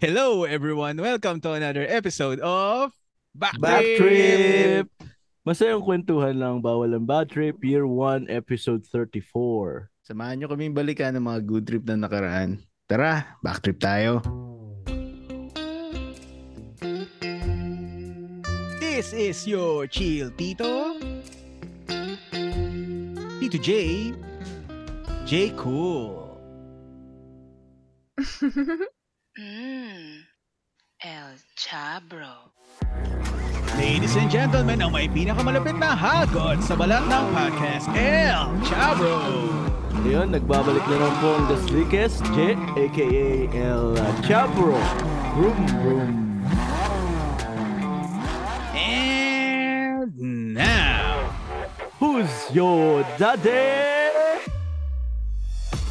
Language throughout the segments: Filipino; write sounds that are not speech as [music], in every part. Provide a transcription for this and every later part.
Hello everyone! Welcome to another episode of Back, Back Trip! Masayang kwentuhan lang, bawal ang bad trip, year 1, episode 34. Samahan nyo kaming balikan ng mga good trip na nakaraan. Tara, back trip tayo. This is your chill Tito. Tito J. J Cool. [laughs] Mm. El Chabro. Ladies and gentlemen, ang may pinakamalapit na hagod sa balat ng podcast, El Chabro. Ngayon, nagbabalik na lang po ang The Slickest, J, aka El Chabro. Vroom, vroom. And now, Who's your daddy?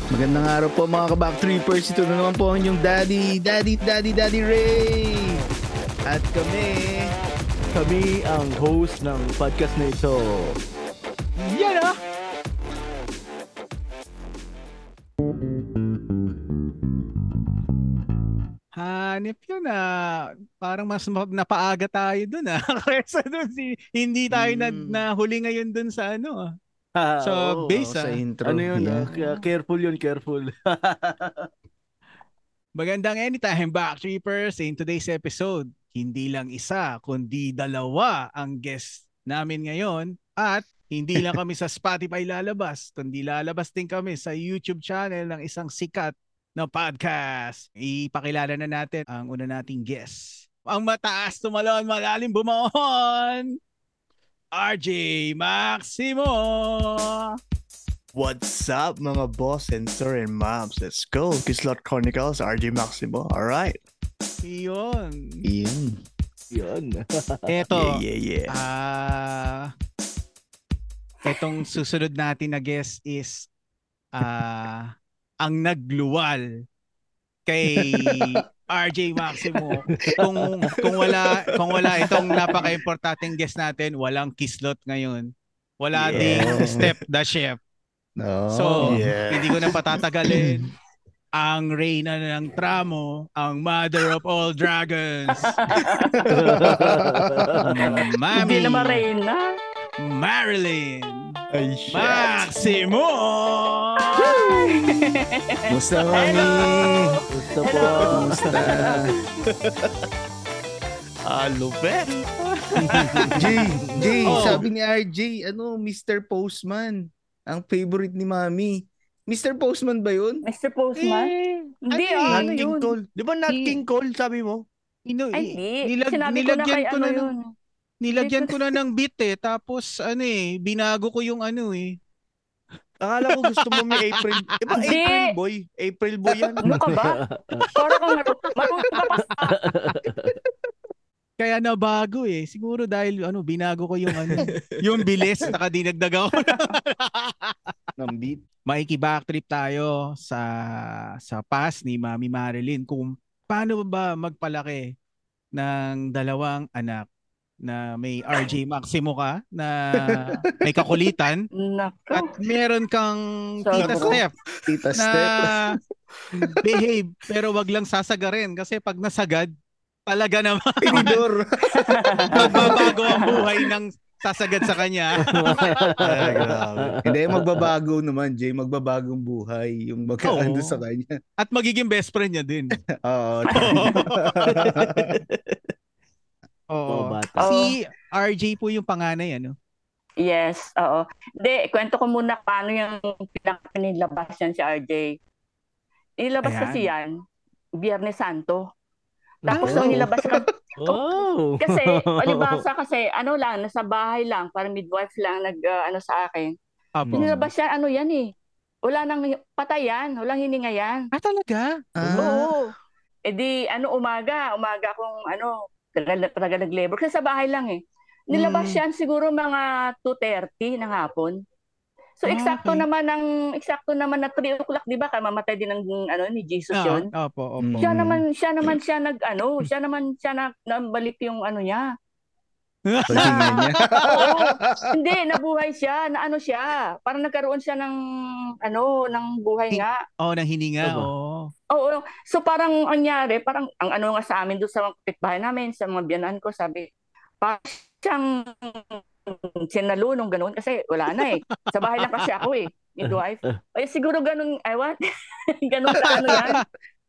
Magandang araw po mga ka-back trippers. Ito na naman po ang inyong daddy, daddy, daddy, daddy Ray. At kami, Kami ang host ng podcast na ito. yan ah! Hanip yun ah. Parang mas ma- napaaga tayo dun ah. [laughs] Kesa dun si, hindi tayo na, Mm. nahuli ngayon dun sa ano ah. Ah, So, oo. base sa ah. intro. Ano yun? Yeah. ah, kaya careful yun, careful. [laughs] Magandang anytime back trippers in today's episode. Hindi lang isa, kundi dalawa ang guest namin ngayon at hindi lang kami sa Spotify lalabas, kundi lalabas din kami sa YouTube channel ng isang sikat na podcast. Ipakilala na natin ang una nating guest. Ang mataas tumalon, malalim bumaon, RJ Maximo. What's up, mga boss and sir and moms? Let's go. Kislot Chronicles, RJ Maximo. All right. Iyon. Yun. yun. [laughs] Eto, Yeah, yeah, yeah. Ah, etong susunod natin na guest is ah ang nagluwal kay [laughs] RJ Maximo. [laughs] Kung kung wala kung wala itong napaka-importanteng guest natin, walang kislot ngayon. Wala ding Yeah. step the chef. No. So, yeah. hindi ko na patatagalin. Ang reyna ng tramo, ang mother of all dragons, [laughs] Mami Hindi naman Reyna. Marilyn Ay, shit. Maximo! Musta kami? Gusto po. Musta? Ah, lupet. Jay, Jay, Oh. sabi ni RJ, ano, Mr. Postman. Ang favorite ni Mami. Mr. Postman ba yun? Mr. Postman? Hindi, ano ah, Nat ano King yun? Cole. Di ba Nat King Cole, sabi mo? Ino, Ay, hindi. nilag- Sinabi ko na nilagyan kay ko ano na yun. Nilagyan ko na ng beat eh. Tapos ano eh, binago ko yung ano eh. Akala ko gusto mo may April. Di ba Hindi. April boy? April boy yan. Ano ka ba? Para kang marunong ka pa. Kaya nabago eh. Siguro dahil ano, binago ko yung ano, yung bilis, saka dinagdag ako. Ng [laughs] beat. Maiki backtrip tayo sa sa past ni Mami Marilyn kung paano ba magpalaki ng dalawang anak na may RJ Maximo ka na may kakulitan Nako. at meron kang tita. Steph Tita na Step. behave pero wag lang sasagarin kasi pag nasagad talaga naman Tinidor. [laughs] magbabago ang buhay ng sasagad sa kanya. Ay, grabe. Hindi, magbabago naman, Jay. Magbabagong buhay yung magkaando Oo. sa kanya. At magiging best friend niya din. [laughs] Oo. [laughs] Oo, bata. Si RJ po yung panganay ano. Yes, oo. Hindi, kwento ko muna paano yung pinilabas yan si RJ. Inilabas Ayan. kasi yan, Biyernes Santo. Tapos Oh. nung nilabas ka, [laughs] Oh. kasi, palibasa [laughs] kasi, ano lang, nasa bahay lang, parang midwife lang nag, uh, ano sa akin. Apo. Pinilabas yan, ano yan eh. Wala nang patay yan, walang hininga yan. Ah, talaga? Ah, Oo. E di, ano, umaga, umaga kung ano, tagal nag-labor. Kasi sa bahay lang eh. Nilabas Mm. yan siguro mga 2.30 ng hapon. So, Ah, eksakto okay. naman ng, eksakto naman na 3 o'clock, di ba? Kamamatay din ng, ano, ni Jesus Ah, yun. Opo, opo. Mm. Siya naman, siya naman siya nag, ano, siya naman siya na, nabalik yung ano niya. Niya. [laughs] Oo. Hindi, nabuhay siya, na ano siya. Parang nagkaroon siya ng, ano, ng buhay nga. Oh, nang hininga. Oo. Oo. So parang ang nangyari, parang ang ano nga sa amin doon sa mga kapitbahay namin, sa mga biyanan ko, sabi, parang siyang sinalunong ganun kasi wala na eh. Sa bahay lang kasi ako eh, midwife. [laughs] Ay siguro ganun, ewan, [laughs] ganun sa ano yan.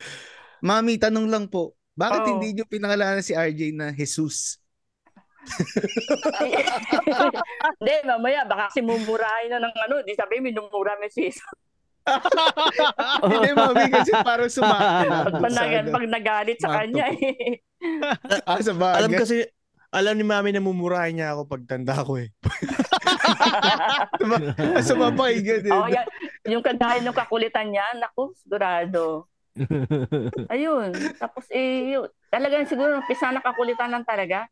[laughs] Mami, tanong lang po. Bakit Oo. hindi nyo pinangalanan si RJ na Jesus? Hindi, mamaya baka kasi mumurahin na ng ano, di sabi minumura mo si Jesus. [laughs] Hindi, mami, kasi parang sumakit. Pag, nag- pag nagalit sa kanya eh. [laughs] Ah, sa bagay. Alam kasi, alam ni mami na mumurahin niya ako pag tanda ko eh. [laughs] sa mapakinggan eh. oh, yan, yung kagaya ng kakulitan niya, naku, sigurado. Ayun. Tapos eh, yun. Talagang siguro umpisa na kakulitan lang talaga.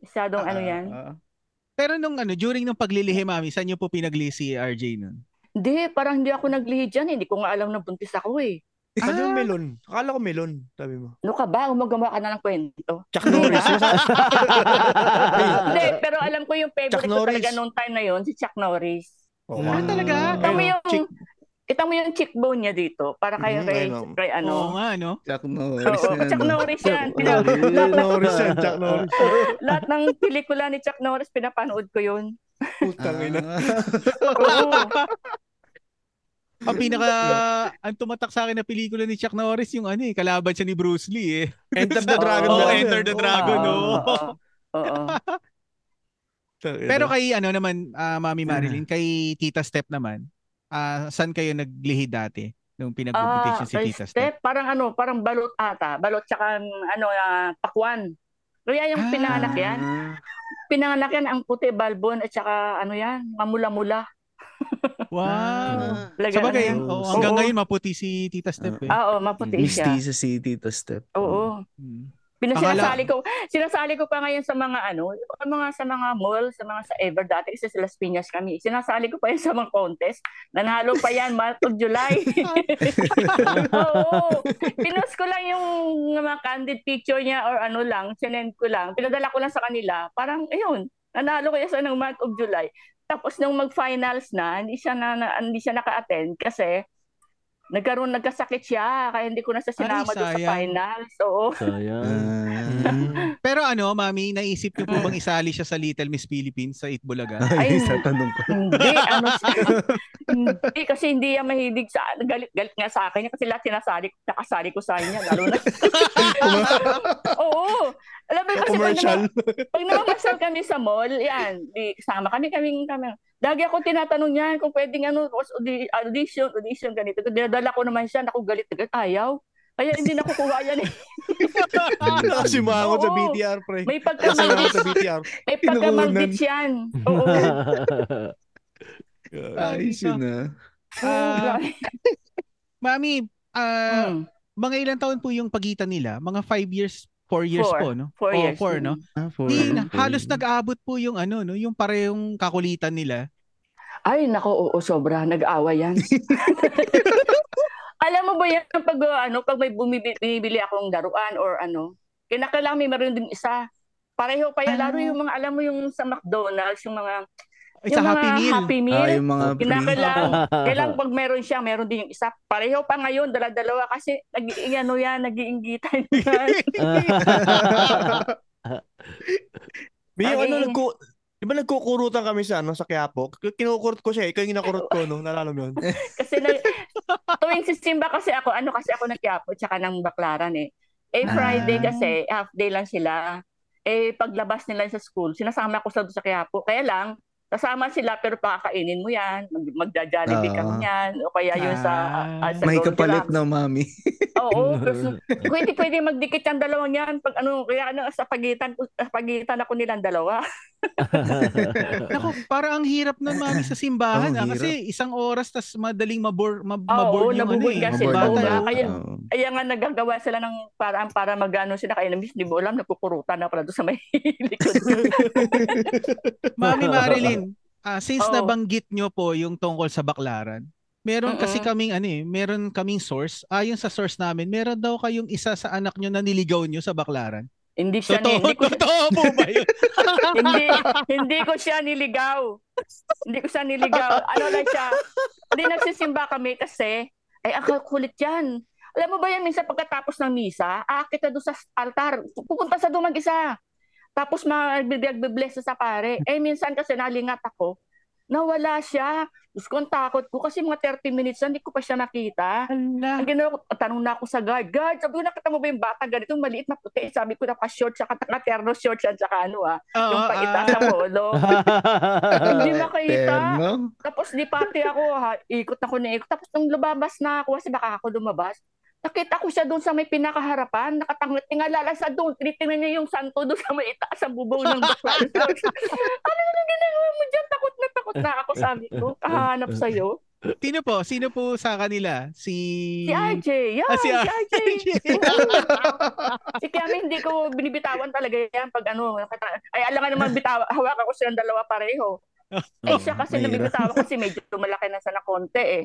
Masyadong ano yan. Ah, ah. Pero nung ano, during nung paglilihi, mami, saan niyo po pinagli si RJ nun? Hindi, parang hindi ako naglihi dyan. eh. Hindi ko nga alam na buntis ako eh. Sabi mo Ah. melon. Akala ko melon. Sabi mo. Ano ka ba? Gumagawa ka na ng kwento. Chuck Norris. [laughs] Hindi, pero alam ko yung favorite ko talaga noong time na yon si Chuck Norris. Oh, Ah, talaga? Ito mo yung, chick- ito mo yung cheekbone niya dito. Para kayo Mm, kay, ayun. kay ano. Oo nga, no? Chuck Norris. Oo, Chuck no? Norris yan. Chuck Norris. Chuck Norris yan, Chuck Norris. [laughs] Lahat ng pelikula ni Chuck Norris, pinapanood ko yun. Putang ina. Oo. [laughs] Ang pinaka, ang tumatak sa akin na pelikula ni Chuck Norris, yung ano eh, kalaban siya ni Bruce Lee eh. Enter the [laughs] Dragon. Ba? Enter the Oo. Dragon, no? Oo. Pero kay ano naman, ah, Mami Marilyn, kay Tita Step naman, ah saan kayo naglihi dati? Nung Ah, pinag-competition si kay Tita Step? Step, parang ano, parang balot ata. Balot tsaka ano, ah, pakwan. Kaya yung Ah. pinanganak yan. Pinanganak yan ang puti, balbon, at saka ano yan, mamula-mula. Wow. Talaga, Sabagay, ano oh, hanggang Oo. ngayon maputi si Tita Step eh. Ah, Oo, maputi siya. Misty sa City to step. Oo. Hmm. Pinasinasali ko, sinasali ko pa ngayon sa mga ano, mga sa mga mall, sa mga sa Ever dati kasi sa Las Piñas kami. Sinasali ko pa yan sa mga contest. Nanalo pa yan month of July. [laughs] [laughs] Oo. Pinost ko lang yung mga candid picture niya or ano lang, sinend ko lang. Pinadala ko lang sa kanila. Parang, ayun, nanalo ko yan sa ng month of July. Tapos nung mag-finals na, hindi siya na, na hindi siya naka-attend kasi nagkaroon nagkasakit siya kaya hindi ko na siya sinama doon sa finals. Oo. Sayang. Ah. Pero ano, Mami, naisip niyo po bang isali siya sa Little Miss Philippines sa Itbulaga? Ay, Ay, sa tanong ko. Hindi, ano siya. hindi, kasi hindi yan mahilig sa, galit, galit nga sa akin. Kasi lahat sinasali, nakasali ko sa kanya. Lalo na. [laughs] Oo. Alam mo kasi pag, Commercial. pag namamasyal kami sa mall, yan, di, kasama kami, kaming, kami. Lagi ako tinatanong niya kung pwedeng ano, audition, audition, ganito. Dinadala ko naman siya, naku, galit, galit, ayaw. Kaya hindi nakukuha yan eh. [laughs] Nakasimangot sa. BTR, pre. May Nakasimangot sa BTR. may pagkamaldits yan. Oo. [laughs] Ayos yun ah. Ah, Mami, ah, Mm, mga ilang taon po yung pagitan nila? Mga five years, four years Four. po, no? four Oo, years. four, no? Ah, for, Di, for- halos nag-abot po yung ano, no? Yung parehong kakulitan nila. Ay, nako, oo, sobra. Nag-aaway yan. [laughs] Alam mo ba yan, pag, uh, ano, pag may bumibili, akong laruan or ano, kinakailangan may meron din isa. Pareho pa yan. Lalo yung mga, alam mo yung sa McDonald's, yung mga, Ay, yung sa mga Happy Meal. Happy Meal. Ah, yung mga pre. Kinakailangan, [laughs] kailangan pag meron siya, meron din yung isa. Pareho pa ngayon, dala-dalawa kasi nag ano yan, nag-iingitan yan. May ano, nagku... Di ba nagkukurutan kami sa ano sa Quiapo? K- Kinukurot ko siya, ikaw yung nakurot ko, no? Nalala mo yun? [laughs] kasi na, tuwing sisimba kasi ako, ano kasi ako ng Quiapo, tsaka ng Baklaran eh. Eh, Friday Ah. kasi, half day lang sila. Eh, paglabas nila sa school, sinasama ko sa doon sa Quiapo. Kaya lang, kasama sila pero pakakainin mo yan, mag, magja-jollibee Ah. kami yan, o kaya yun sa, Ah. ah, sa May kapalit na mami. [laughs] Oo, [laughs] pero pwede, pwede magdikit yung dalawang yan. Pag ano, kaya ano, sa pagitan, sa pagitan ako nilang dalawa. [laughs] Naku, parang ang hirap nun, Mami, sa simbahan. Oo, ah, kasi isang oras, tas madaling mabor, mab, Oo, maboard yung ano eh. kasi. bata, Oo, eh. kaya-. Kaya nga nagagawa sila ng paraan para magano sila. Kaya namis, di mo alam, nagkukurutan na pala doon sa may [laughs] likod. Mami Marilyn, ah, since Oo. nabanggit nyo po yung tungkol sa baklaran, meron Mm-mm. kasi kaming ano eh, meron kaming source. Ayon sa source namin, meron daw kayong isa sa anak nyo na niligaw nyo sa baklaran. hindi siya Totoo, hindi ko, totoo po ba yun? [laughs] hindi, hindi ko siya niligaw. Hindi ko siya niligaw. Ano lang siya, hindi nagsisimba kami kasi, ay, ang kulit yan. Alam mo ba yan, minsan pagkatapos ng misa, aakit na doon sa altar. Pupunta sa doon mag-isa. Tapos mag-bless sa pare. Eh, minsan kasi nalingat ako. Nawala siya. Diyos ko, ang takot ko kasi mga 30 minutes na hindi ko pa siya nakita. Ala. Ang ginawa ko, tanong na ako sa guard, guard, sabi ko, nakita mo ba yung bata ganito, maliit na puti. Sabi ko, naka-short siya, naka-terno short siya, tsaka ano ah, Oo, yung paita ah. sa polo. [laughs] Hindi makita. Terno. Tapos di pati ako, ha, ikot ako na ikot. Tapos nung lumabas na ako, kasi baka ako lumabas, nakita ko siya doon sa may pinakaharapan, nakatanglit, tingala sa doon, tinitingnan niya yung santo doon sa may itaas ang bubaw ng bakla. [laughs] ano na ginagawa mo dyan? Takot na takot na ako, sabi ko. Kahanap sa'yo. Sino po? Sino po sa kanila? Si... Si RJ, yan, Ah, si si, RJ. [laughs] si Kiami, hindi ko binibitawan talaga yan pag ano, ay alam nga naman bitawa, hawakan ko silang dalawa pareho. [laughs] Eh siya kasi Mahirap. nabibitawan kasi medyo malaki na sa na konti eh.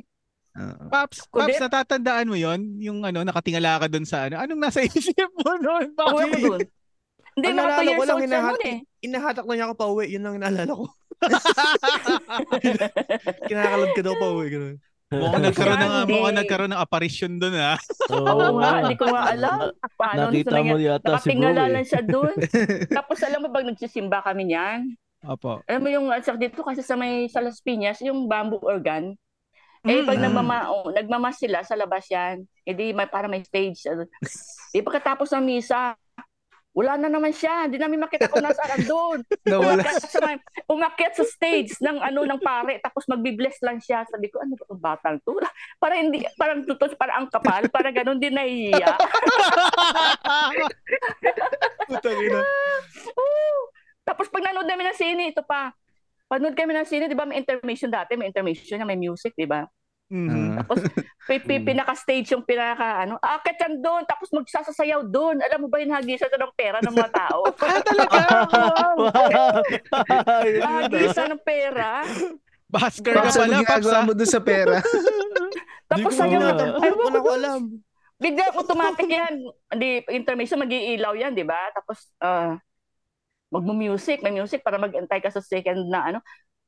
Oo. Paps, Paps, natatandaan mo yon Yung ano, nakatingala ka doon sa ano. Anong nasa [laughs] isip mo noon? Pauwi [laughs] ko Bakit? dun. Hindi, mga 2 naalala ko years lang, old siya nun eh. Inahatak na niya ako pa uwi. Yun lang naalala ko. [laughs] Kinakalad ka daw pa uwi. Ganun. Mukhang nagkaroon ng, mukhang nagkaroon ng apparition doon ah. Oo nga, hindi ko nga alam. Paano Nakita mo yata si bro Nakatingala eh. lang siya dun. Tapos alam mo pag nagsisimba kami niyan, Opo. alam mo yung sa dito kasi sa may sa Las Piñas, yung bamboo organ, eh pag Mm. nagmama, oh, nagmama sila sa labas yan, edi may para may stage. Eh pagkatapos ng misa, wala na naman siya. Hindi namin makita kung nasaan [laughs] doon. Nawala. Umakyat sa, may- umakyat sa stage ng ano ng pare tapos magbi-bless lang siya. Sabi ko, ano ba itong batang to? [laughs] Para hindi parang tutos para ang kapal, para ganun din nahihiya. [laughs] Putang ina. Tapos pag nanood namin ng sine, ito pa. Panood kami ng sine, di ba may intermission dati, may intermission na may music, di ba? Mhm. [laughs] Tapos pi- pinaka-stage yung pinaka, ano, akit yan doon, tapos magsasasayaw doon. Alam mo ba yung hagisa doon ng pera ng mga tao? [laughs] ah, talaga? [laughs] Hagisa ng pera. Basker ka ano pala, Paps ah. mo doon sa pera? Tapos sayaw alam. na. Ay, Di ko alam. bigla automatic yan. Hindi, intermission, mag-iilaw yan, di ba? Tapos, ah, magmo-music, may music para mag-antay ka sa second na ano.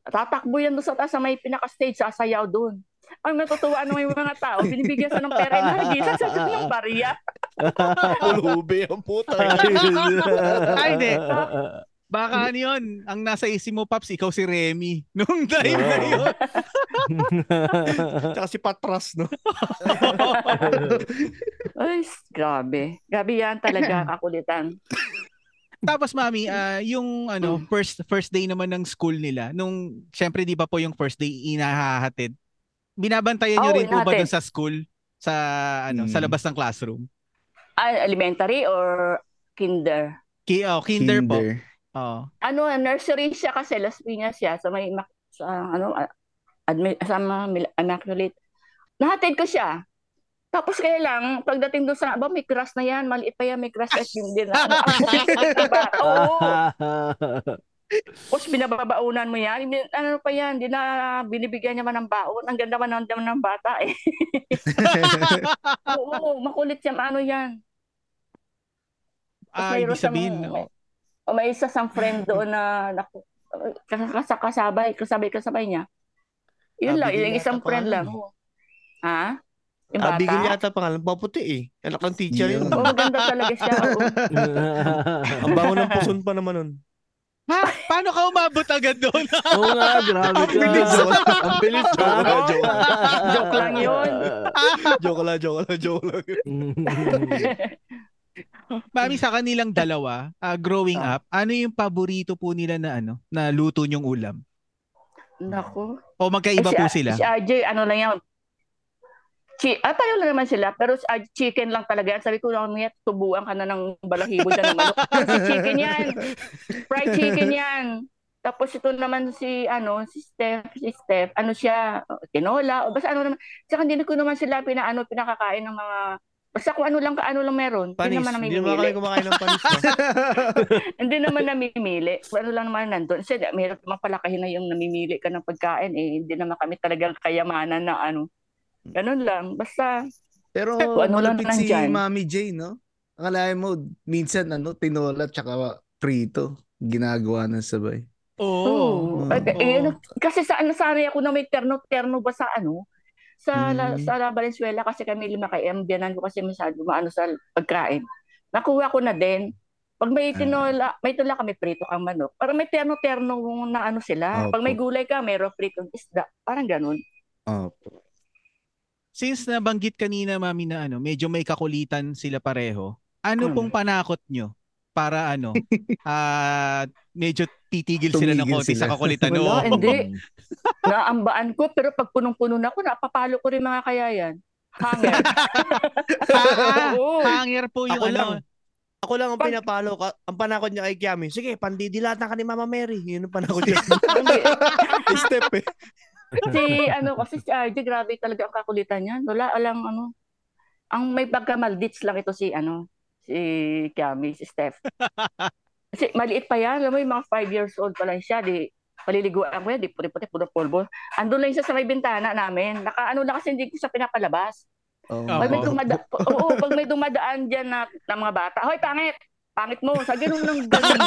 Tatakbo yan doon sa taas sa may pinaka-stage, sasayaw doon. Ang natutuwa naman yung mga tao, binibigyan sa ng pera, nahagisa sa ng barya. Pulubi ang puta. [laughs] Ay, hindi. [laughs] Baka ano yun, ang nasa isip mo, Paps, ikaw si Remy. [laughs] Nung time na yun. Tsaka si Patras, no? Ay, grabe. Grabe yan talaga, kakulitan. Tapos mami, [laughs] ah, yung ano, first first day naman ng school nila, nung syempre 'di ba po yung first day inahahatid. Binabantayan niyo Oo, rin po ba dun sa school sa ano, sa Hmm. labas ng classroom? Ah, elementary or kinder? Ki oh, kinder, po. Kinder. Oo. Ano, nursery siya kasi, Las Piñas siya, sa may, Imac- sa, ano, ah, admi, sa Immaculate. Nahatid ko siya. Tapos kaya lang, pagdating doon sa, ba, may crush na yan, maliit pa yan, may crush at hindi na. Ano, diba? Oo. Tapos binababaunan mo yan. Ano pa yan, hindi na binibigyan niya man ng baon. Ang ganda man ng, ng bata eh. [laughs] Oo, makulit yan. Ano yan? Ah, ibig sabihin, siyang- oh, O may isa sang friend doon na kas- kasabay, kasabay, kasabay niya. Yun lang, Abigail yung isang friend lang. pangalan Ha? Yung bata? Abigil yata pangalan. Paputi eh. Anak ng teacher yun. Oo, maganda talaga siya. [laughs] oo. [laughs] Ang bango ng puson pa naman nun. ha? Paano ka umabot agad doon? Oo nga, grabe Ang ka. bilis. Ang bilis. Lang, joke. Joke lang yun. [laughs] Joke lang, joke lang, joke lang. Mami, sa kanilang dalawa, ah, growing Ah. up, ano yung paborito po nila na ano, na luto nyong ulam? Naku. O magkaiba Eh, po si, sila? Si RJ, ano lang yan. Chi ah, pareho lang naman sila. Pero RJ, chicken lang talaga yan. Sabi ko, mamaya tubuan ka na ng balahibo dyan ng manok. [laughs] si chicken yan. Fried chicken yan. Tapos ito naman si, ano, si Steph, si Steph, ano siya, tinola, o basta ano naman. Tsaka hindi ko naman sila pinaano, pinakakain ng mga, basta kung ano lang, ano lang meron. Hindi Panis. naman Hindi naman kami namimili. kumakain ng panis. [laughs] Hindi naman namimili. Ano lang naman nandun. Kasi meron naman palakahin na yung namimili ka ng pagkain. Eh, hindi naman kami talagang kayamanan na ano. Ganun lang. Basta, Pero Kung ano lang si nandyan. Mami J, no? Akalain mo, minsan ano, tinola tsaka prito. Ginagawa ng sabay. Oo. oh, Oo. eh, eh, ano, kasi sa nasanay ako na may terno-terno ba sa ano, Sa, la, Mm. sa La Valenzuela kasi kami lima kay M, biyanan ko kasi masyado maano sa pagkain. Nakuha ko na din. Pag may Ah. tinola, may tinola kami prito kang manok. Parang may terno-terno na ano sila. Pag may gulay ka, mayroong pritong isda. Parang ganun. Opo. Since nabanggit kanina, mami, na ano, medyo may kakulitan sila pareho, ano Hmm. pong panakot nyo para ano, [laughs] ah medyo titigil sila ng Tumigil konti sa sila. kakulitan? Wala, Oo. hindi. [laughs] Naambaan ko, pero pag punong-puno na ako, napapalo ko rin mga kayayan. Hanger. [laughs] Ah, hanger po yung Ako ano. lang. Ako lang ang Pag- pinapalo ang panakot niya kay Kiami. Sige, pandidilatan ka ni Mama Mary. Yun ang panakot niya. Step eh. Si ano kasi si RJ grabe talaga ang kakulitan niya. Wala alang ano. Ang may pagkamaldits lang ito si ano si Kiami, si Steph. [laughs] Kasi maliit pa yan, alam mo yung mga 5 years old pa lang siya, di paliliguan ko yan, di puti-puti, puro polvo. Andun lang siya sa may bintana namin. Naka ano lang kasi hindi ko siya pinapalabas. Oh. Pag may dumada oo, pag may dumadaan diyan na, na mga bata, hoy pangit. Pangit mo, sa ganun ng ganun.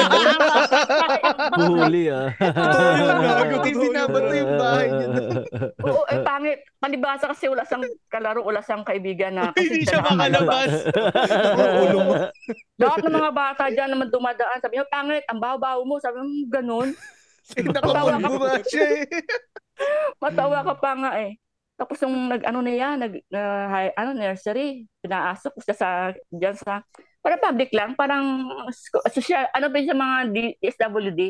Huli ah. Totoo yun, yun. binabato yung bahay niya. [laughs] Oo, eh pangit. Palibasa kasi wala siyang kalaro, wala siyang kaibigan na kasi Hindi siya makalabas. [laughs] Ulo mo. Lahat ng mga bata dyan naman dumadaan, sabi niya, pangit, ang baho-baho mo. Sabi mo, ganun. Nakapagbo nga siya eh. [laughs] Matawa ka pa nga eh. Tapos nung nag, ano niya, nag, uh, hi- ano, nursery, pinaasok ko siya sa, dyan sa, parang public lang, parang, social, ano ba sa mga D- SWD?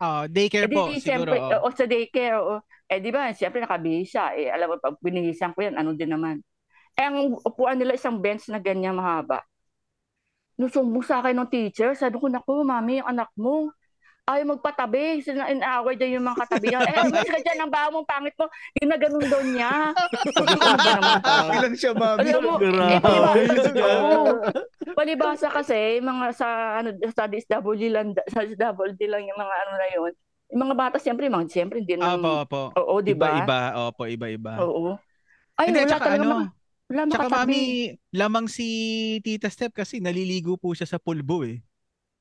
Ah, daycare Eh, di, po, di, siguro. siyempre, oh. o sa daycare, o, eh di ba, siyempre nakabihis siya. Eh, alam mo, pag binihisan ko yan, ano din naman. Eh, ang upuan nila isang bench na ganyan mahaba. Nusumbong sa akin ng teacher, sabi ko, naku, mami, yung anak mo, ayaw magpatabi. Inaaway dyan yung mga katabi niya. Eh, mas ka dyan, ang baho mong pangit mo. Yung na ganun daw niya. [laughs] Bilang siya, mami. Alam mo, eh, palibasa, palibasa kasi, mga sa, ano, sa DSWD lang, sa DSWD lang yung mga ano na yun. Yung mga bata, siyempre, mga, siyempre, hindi naman, Opo, opo. oo, di ba? Iba-iba. Opo, iba-iba. Oo. Ay, Hindi, wala tsaka talaga ano, mga, wala Tsaka makatabi. mami, lamang si Tita Step kasi naliligo po siya sa pulbo eh.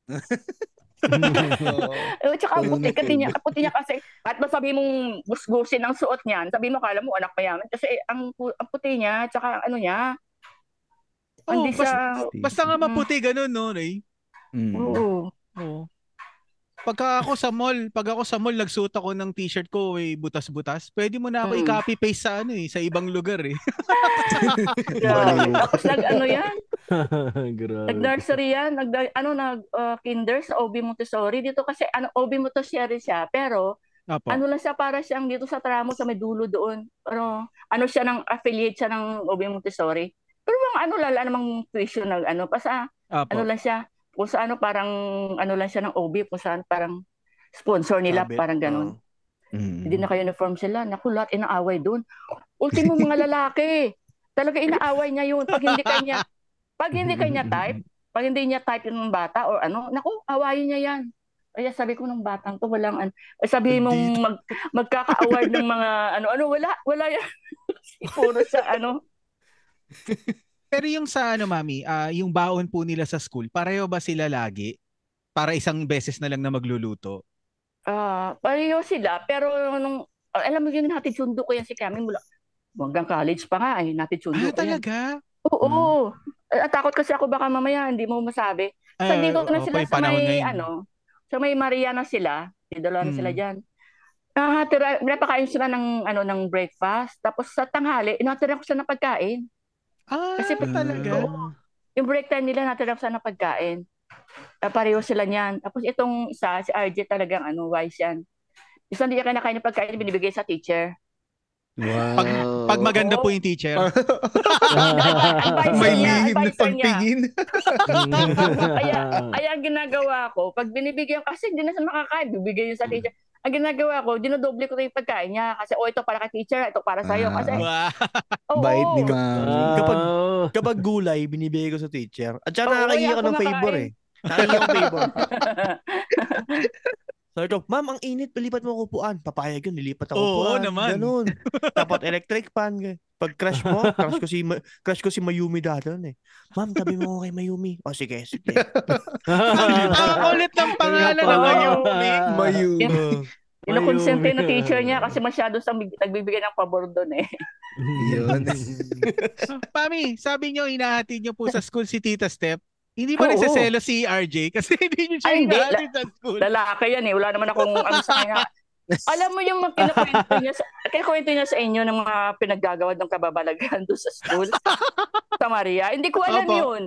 [laughs] [laughs] Oo. Eh, tsaka puti, na kasi niya, puti niya kasi, at ba sabi mong gusgusin ang suot niyan, sabi mo, kala mo, anak mayaman. Kasi eh, ang, ang puti niya, tsaka ano niya, Oh, hindi basta, siya, basta nga maputi ganun, no, Ray? Mm. oo. Oo. Pagka ako sa mall, pag ako sa mall, nagsuot ako ng t-shirt ko, eh, butas-butas, pwede mo na ako Mm. i-copy-paste sa ano eh, sa ibang lugar eh. [laughs] Grabe. Tapos nag, ano yan, [laughs] Grabe. nag-nursery yan, nag, ano, nag, uh, kinder sa OB Montessori. Dito kasi, ano, OB Montessori siya, pero, Apo. ano lang siya, para siyang dito sa tramo, sa may dulo doon. Pero, ano siya ng, affiliate siya ng OB Montessori. Pero mga ano, lala namang tuition ng ano, pa sa, Apo. ano lang siya, kung sa ano, parang, ano lang siya ng OB, kung saan parang, sponsor nila, Sabi, parang ganun. Mm. Hindi naka-uniform sila. Naku, lahat inaaway doon. Ultimo mga [laughs] lalaki. Talaga inaaway niya yun. Pag hindi kanya, pag hindi kanya [laughs] type, pag hindi niya type yung bata or ano, naku, awayin niya yan. Kaya sabi ko ng batang to, walang ano. Eh, sabi mong mag, magkaka-award ng mga ano, ano, wala, wala yan. [laughs] Puro sa ano. Pero yung sa ano, mami, ah, yung baon po nila sa school, pareho ba sila lagi? Para isang beses na lang na magluluto? Ah, pareho sila, pero nung, alam mo yun, natin sundo ko yan si Kami mula, hanggang college pa nga, eh, natin sundo Ah, ko yan. talaga? Oo. Eh, takot kasi ako baka mamaya hindi mo masabi. So, Ah, dito na opo, sila yung sa may, ngayon. ano, sa may Mariana sila. Dalawa na sila dyan. Nahatira, napakain sila ng, ano, ng breakfast. Tapos sa tanghali, inatira ko sila ng pagkain. Ah, Kasi pa talaga? Oo. Yung break time nila, sila ng pagkain. Uh, pareho sila niyan. Tapos itong isa, si RJ talagang, ano, wise yan. Isa hindi niya kinakain ng pagkain, binibigay sa teacher. Wow. Pag, pag maganda Oo. po yung teacher. May lihim na pagtingin. [laughs] kaya, kaya ang ginagawa ko, pag binibigyan, kasi hindi na siya makakain, bibigyan niya sa teacher. Ang ginagawa ko, dinodoble ko na yung pagkain niya. Kasi, oh, ito para kay teacher, ito para sa'yo. Kasi, Wow. [laughs] oo. Bait ni mami. Kapag- Ah. Kapag gulay, binibigay ko sa teacher. At saka Oo, nakakahingi yan, ako ng favor eh. Nakakahingi ako ng favor. Sabi ko, ma'am, ang init, palipat mo ako upuan. Papayag yun, nilipat ako Oo, upuan. naman. Ganun. [laughs] Dapat electric fan. Pag crush mo, [laughs] crush ko si, Ma- crush ko si Mayumi dati nun eh. Ma'am, tabi mo kay Mayumi. O sige, sige. [laughs] Ang kulit ng pangalan ng Oo. Mayumi. Mayu. Yan. Kinukonsente ng teacher niya kasi masyado sa nagbibigay ng pabor doon eh. Yun. Mami, sabi nyo, inahatid nyo po sa school si Tita Step. Hindi ba Oo. nagsaselo si RJ? [laughs] Kasi hindi nyo siya Ay, hindi. inahatid sa school. Lalaki yan eh. Wala naman akong [laughs] ano sa kanya. Alam mo yung mga kinakwento niya sa, kinakwento niya sa inyo ng mga pinaggagawa ng kababalaghan doon sa school? sa Maria? Hindi ko alam Opo. yun.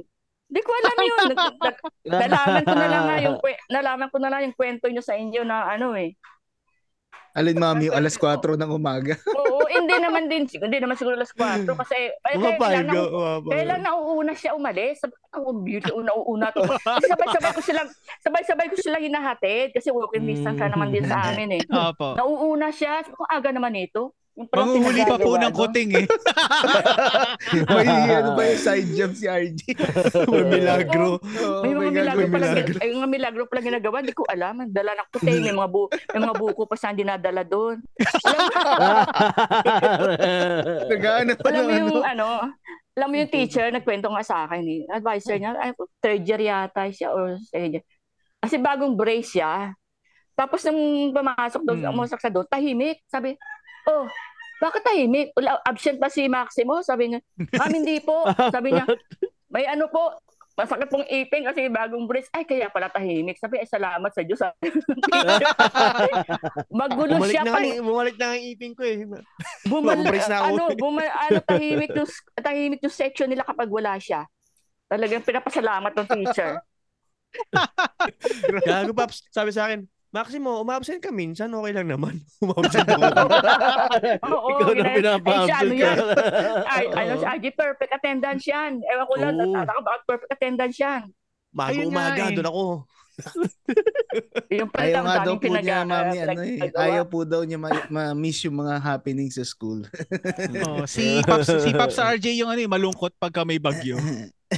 Hindi ko alam yun. [laughs] Nalaman ko na lang nga yung nalaman ko na lang yung kwento niyo sa inyo na ano eh. Alin mami, alas 4 ng umaga. [laughs] Oo, hindi naman din sig- hindi naman siguro alas 4 kasi ay, Mga kaya lang, kaya lang nauuna siya umalis. Sabi ko, oh, beauty, nauuna to. Kasi sabay-sabay ko silang sabay-sabay ko silang hinahatid kasi walking distance ka naman din sa [laughs] amin eh. Opo. Nauuna siya. Sabi ko, aga naman ito. Yung Manguhuli pa po ng kuting eh. [laughs] May ano ba yung side job si RJ? [laughs] May milagro. Oh, May mga my God, milagro pala, milagro. ay, mga milagro pala ginagawa, hindi ko alam. Dala ng puti, may mga, bu may mga buko pa siyang dinadala doon. Alam mo, [laughs] pa alam ng mo ano. yung ano, alam mo yung teacher, nagkwento nga sa akin eh. Advisor niya, ay, third year yata siya or second year. Kasi bagong brace siya. Tapos nung pumasok doon, Hmm. umusak sa doon, tahimik. Sabi, oh, bakit tahimik? Absent ba si Maximo? Sabi niya, ma'am, hindi po. Sabi niya, may ano po, masakit pong ipin kasi bagong brace. Ay, kaya pala tahimik. Sabi, ay, salamat sa Diyos. Teacher. [laughs] Magulo Bumalik siya na, pa. nga, bumalik na ang ipin ko eh. Bumal, Bagong brace na ako. ano, bumal, ano, tahimik yung, tahimik yung section nila kapag wala siya. Talagang pinapasalamat ng teacher. [laughs] Gago Paps, sabi sa akin, Maximo, umabsent ka minsan, okay lang naman. [laughs] umabsent ako. [laughs] Oo, Ikaw na ginaya- pinapa eh, siya, ano yan? Ay, [laughs] ano siya, ay, perfect attendance yan. Ewan ko lang, Oo. natataka bakit perfect attendance yan. Maga Ayun umaga, eh. doon ako. Yung pala Ayaw nga daw po niya, pinag- mami, pinag- ano eh. Ayaw po daw niya ma- ma-miss yung mga happenings sa school. Oh, si Pops si Pops RJ yung ano eh, malungkot pagka may bagyo.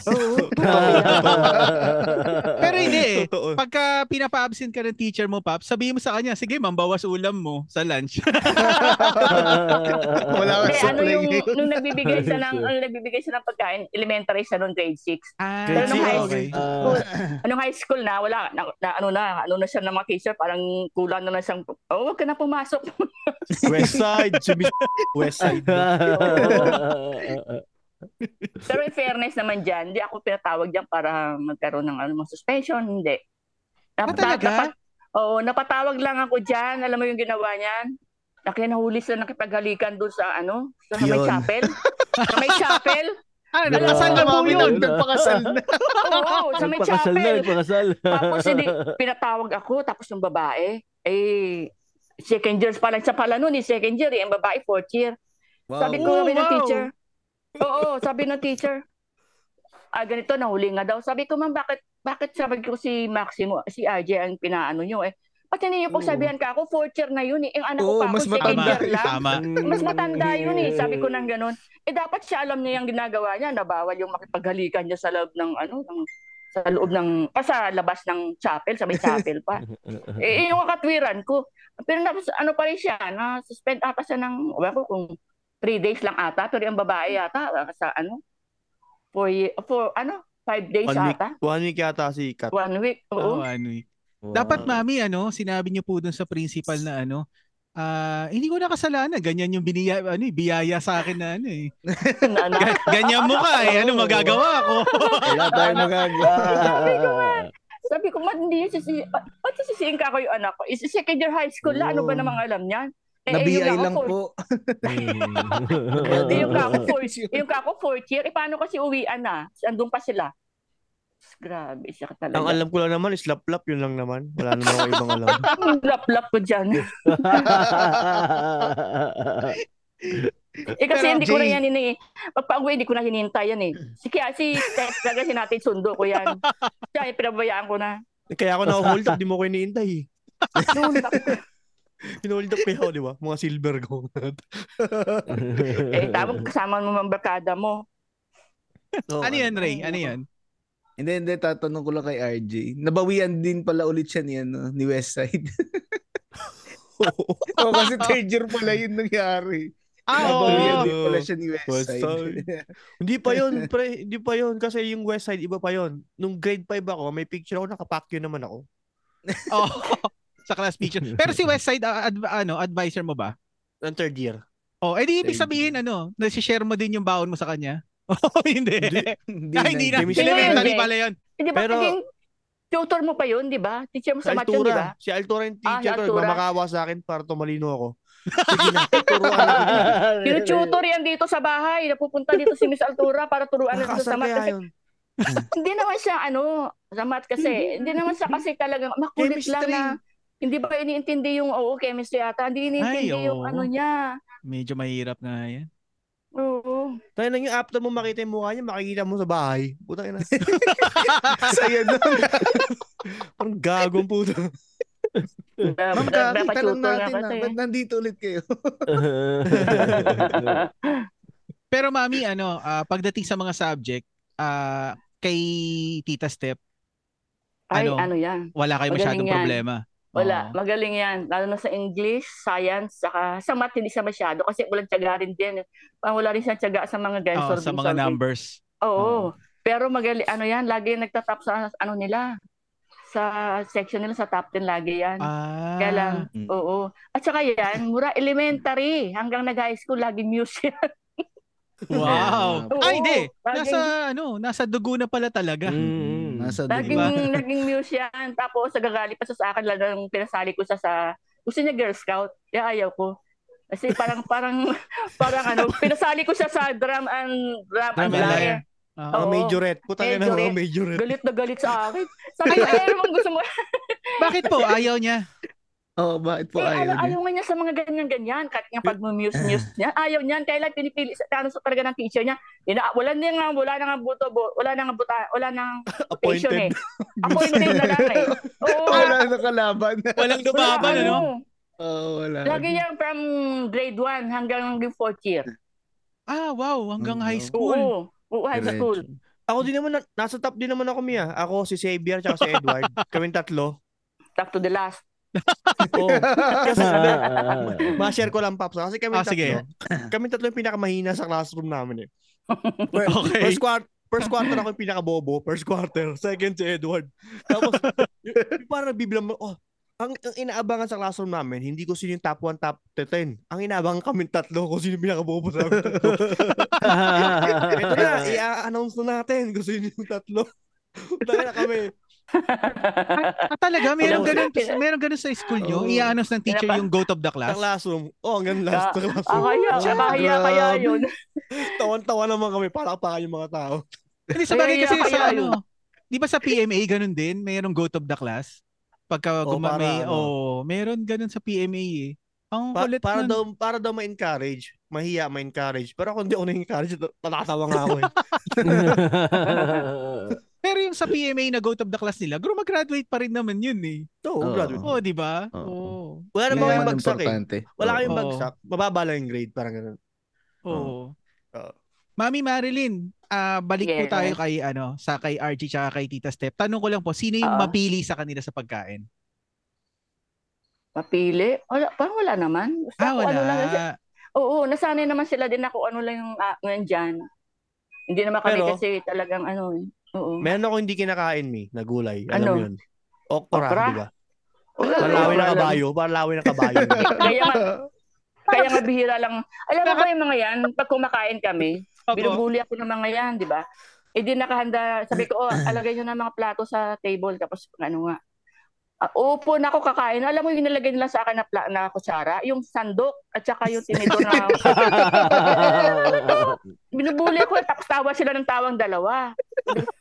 Oo. [laughs] [laughs] Pero hindi eh. Totoo. Pagka pinapa-absent ka ng teacher mo, Pops, sabihin mo sa kanya, sige, mambawas ulam mo sa lunch. [laughs] Wala Hindi, kang ano supply yung, ngayon. nung nagbibigay siya ng, ano, nagbibigay siya ng pagkain, elementary siya noong grade 6. ah, Grade six, okay. Anong high school na, wala, na, na, ano na, ano na siya ng mga teacher, parang kulang na na siyang, oh, wag ka na pumasok. West Side. Sumi- West Side. Pero in fairness naman dyan, hindi ako pinatawag dyan para magkaroon ng ano, mga suspension, hindi. Ah, talaga? oo, napatawag lang ako dyan. Alam mo yung ginawa niyan? Na kinahuli sila nakipaghalikan doon sa ano, sa may chapel. sa may chapel. [laughs] Ah, mo, na po yun. nag- nagpakasal na. [laughs] Oo, sa may Nagpakasal na, chapel. nagpakasal. Tapos hindi, pinatawag ako, tapos yung babae, eh, second year pa lang siya pala noon, eh, second year, eh, ang babae, fourth year. Sabi ko, Oh, wow. teacher, oo, sabi ng teacher, ah, ganito, nahuli nga daw. Sabi ko, ma'am, bakit, bakit sabi ko si Maximo, si RJ ang pinaano nyo, eh, pati ninyo po sabihan ka ako, fourth year na yun, eh, ang anak ko Oo, pa ako, mas second matanda. year lang. Tama. Mas matanda yun eh, sabi ko nang ganun. Eh, dapat siya alam niya yung ginagawa niya, na bawal yung makipaghalikan niya sa loob ng, ano, ng, sa loob ng, pa sa labas ng chapel, sa may chapel pa. [laughs] Eh, yung katwiran ko. Pero na, ano pa rin siya, na suspend ata siya ng, wala ko kung three days lang ata, pero yung babae yata, sa ano, for, for ano, five days One week. ata. One week yata si Kat. One week, Oo, oo. ano eh. Dapat mami ano, sinabi niyo po dun sa principal na ano, ah hindi ko na kasalanan, ganyan yung biniya ano, eh, biyaya sa akin na ano eh. ganyan mo ka eh, ano magagawa ko? Wala tayong [laughs] magagawa. sabi ko, man, hindi yun sisi, ba- ba't sisisiin ka ko yung anak ko? Is second year high school na, ano ba namang alam niyan? Eh, Na eh, BI lang fourth- po. [laughs] Eh, yung kako [laughs] fourth, yung kako fourth year, eh, paano kasi uwian na? Andun pa sila. Grabe siya talaga. Ang alam ko lang naman is lap-lap, yun lang naman. Wala naman ako ibang alam. [laughs] Lap-lap ko dyan. Eh kasi Pero, hindi ko na yan ini Pagpa-uwi, hindi ko na hinintay yan eh. Si kaya si Steph, talaga si natin sundo ko yan. Siya, eh, pinabayaan ko na. Kaya ako na-hold up, di mo ko iniintay. eh. Noon, Pinold up kaya ako, di ba? Mga silver ko. [laughs] eh, tawag kasama mo mga barkada mo. ano yan, Ray? Ano yan? Hindi, hindi, tatanong ko lang kay RJ. Nabawian din pala ulit siya ni, ano, ni Westside. [laughs] o kasi third year pala yun nangyari. Ah, Nabawian oo. din pala siya ni Westside. Westside. [laughs] Hindi pa yun, pre. Hindi pa yun. Kasi yung West Side, iba pa yun. Nung grade 5 ako, may picture ako, nakapakyo naman ako. Oh. Sa class picture. Pero si Westside, ah, adv- ano, advisor mo ba? Ng third year. Oh, edi ibig Third sabihin ano, nasi-share mo din yung baon mo sa kanya? [laughs] Oh, hindi. Hindi Ah, hindi na. Hindi, Elementary hindi. pala yun. Hindi ba Pero- naging tutor mo pa yun, di ba? Teacher mo Si sa math yun, di ba? Si Altura yung Ah, si teacher ko. Altura. Nagmamakawa sa akin para tumalino ako. Sige na, turuan na kita. Tinututor yan dito sa bahay. Napupunta dito si Miss Altura para turuan na dito sa math. Kasi [laughs] hindi naman siya ano, sa math kasi, [laughs] hindi naman siya kasi talagang makulit lang na hindi ba iniintindi yung oo, chemistry ata. Hindi iniintindi Ay, yung oo. ano niya. Medyo mahirap nga yan. Oo. Tayo na yung after mo makita yung mukha niya, makikita mo sa bahay. Putang ina. [laughs] Saya nun. Parang gagong puto. Ma'am, lang tutor nga natin na. Ba't nandito ulit kayo? [laughs] Pero mami, ano, ah, pagdating sa mga subject, ah, kay Tita Step, Ay, Ano? ano yan. wala kayo Magaling masyadong yan. problema. Wala, Oo. magaling yan. Lalo na sa English, science, saka sa math hindi siya masyado kasi walang tiyaga rin din. Parang wala rin siya tiyaga sa mga guys. Oo, sa mga numbers. Oo. Pero magaling, ano yan, lagi nagtatap sa ano nila. Sa section nila, sa top 10 lagi yan. Ah. Kaya lang, Mm. oo. At saka yan, mura elementary hanggang nag-high school, laging music. Wow. Oo, Ay, hindi. Nasa, ano, nasa dugo na pala talaga. Mm. Nasa Laging, diba? naging muse yan. Tapos nagagali pa siya sa akin, lalo nung pinasali ko siya sa, gusto niya Girl Scout. Kaya ayaw ko. Kasi parang, [laughs] parang, parang ano, pinasali ko siya sa drum and, drum and Drum and lyre. Ah, Oo. Majorette. Ina Majorette. mga majorette. Galit na galit sa akin. Sabi ko, eh, naman gusto mo. Bakit po? Ayaw niya. Oh, bakit po eh, ayaw ayaw, niya? ayaw nga niya sa mga ganyan-ganyan. Kahit nga pag muse-muse niya, ayaw niyan. Kailan pinipili sa ano sa talaga ng teacher niya. Ina, wala na nga, wala na nga buto, bu- wala na nga buta, wala na nga patient eh. Appointed. Appointed na lang eh. [laughs] Oo. Wala na kalaban. [laughs] Walang Wala, lumaban, ano? Oo, wala. Lagi yan from grade 1 hanggang hanggang 4th year. Ah, wow. Hanggang high Oo. school. Oo. Oo, high school. Ako din naman, na- nasa top din naman ako, Mia. Ako, si Xavier, tsaka si Edward. [laughs] Kaming tatlo. Up to the last. [laughs] Oo. Kasi, ma-share ko lang, Paps. Kasi kami Ah, tatlo. sige. Kami tatlo yung pinakamahina sa classroom namin eh. [laughs] Okay. First quarter, first quarter ako yung pinakabobo. First quarter. Second si Edward. Tapos, yung, yung parang mo, oh, ang, ang inaabangan sa classroom namin, hindi ko sino yung top 1, top 10. Ang inaabangan kami tatlo kung sino yung pinakabobo sa amin tatlo. [laughs] Ito na, i-announce na natin kung sino yung tatlo. Tayo na kami. [laughs] Ah, talaga? Meron ganun, meron ganun sa school nyo? Oo. I-announce ng teacher yung goat of the class? classroom. Oh, hanggang last sa Ah, classroom. kaya, kaya, kaya Grabe. yun. [laughs] Tawan-tawa naman kami para pa yung mga tao. Hindi, sa bagay Kaya- kasi kaya sa ano, di ba sa PMA ganun din? Mayroong goat of the class? Pagka Oo, guma- para may, ano. oh, meron ganun sa PMA eh. Ang Pa- kulit para nun. daw para daw ma-encourage. Mahiya ma-encourage. Pero kung di ako na-encourage, [laughs] tatatawa nga ako eh. Pero yung sa PMA na goat of the class nila, graduate pa rin naman yun eh. Oo, Oo. graduate. Oo, di ba? Oo. Oo. Wala naman yung bagsak eh. importante. Wala Oo. kayong bagsak. Mababa lang yung grade. Parang ganun. Oo. Oo. Mami Marilyn, ah balik po Yes. tayo kay ano, sa kay Archie tsaka kay Tita Step. Tanong ko lang po, sino yung Ah. mapili sa kanila sa pagkain? Mapili? Wala, parang wala naman. Basta Ah, wala. Ano lang, oo, nasanay naman sila din ako ano lang yung uh, dyan. Hindi naman kami Pero- kasi talagang ano eh. Oo. Meron ako hindi kinakain, mi, na gulay. Alam Ano? yun? Okra, Okra? di ba? Wala, Palawin na kabayo. Palawin na kabayo. [laughs] Kaya nga, kaya nga bihira lang. Alam mo ba yung mga yan, pag kumakain kami, Opo. binubuli ako ng mga yan, di ba? Eh di nakahanda, sabi ko, oh, [clears throat] alagay nyo na mga plato sa table, tapos ano nga. Uh, upo na ako kakain. Alam mo yung nilagay nila sa akin na, pla- na kutsara? Yung sandok at saka yung tinidor na [laughs] binubuli ako tapos tawa sila ng tawang dalawa.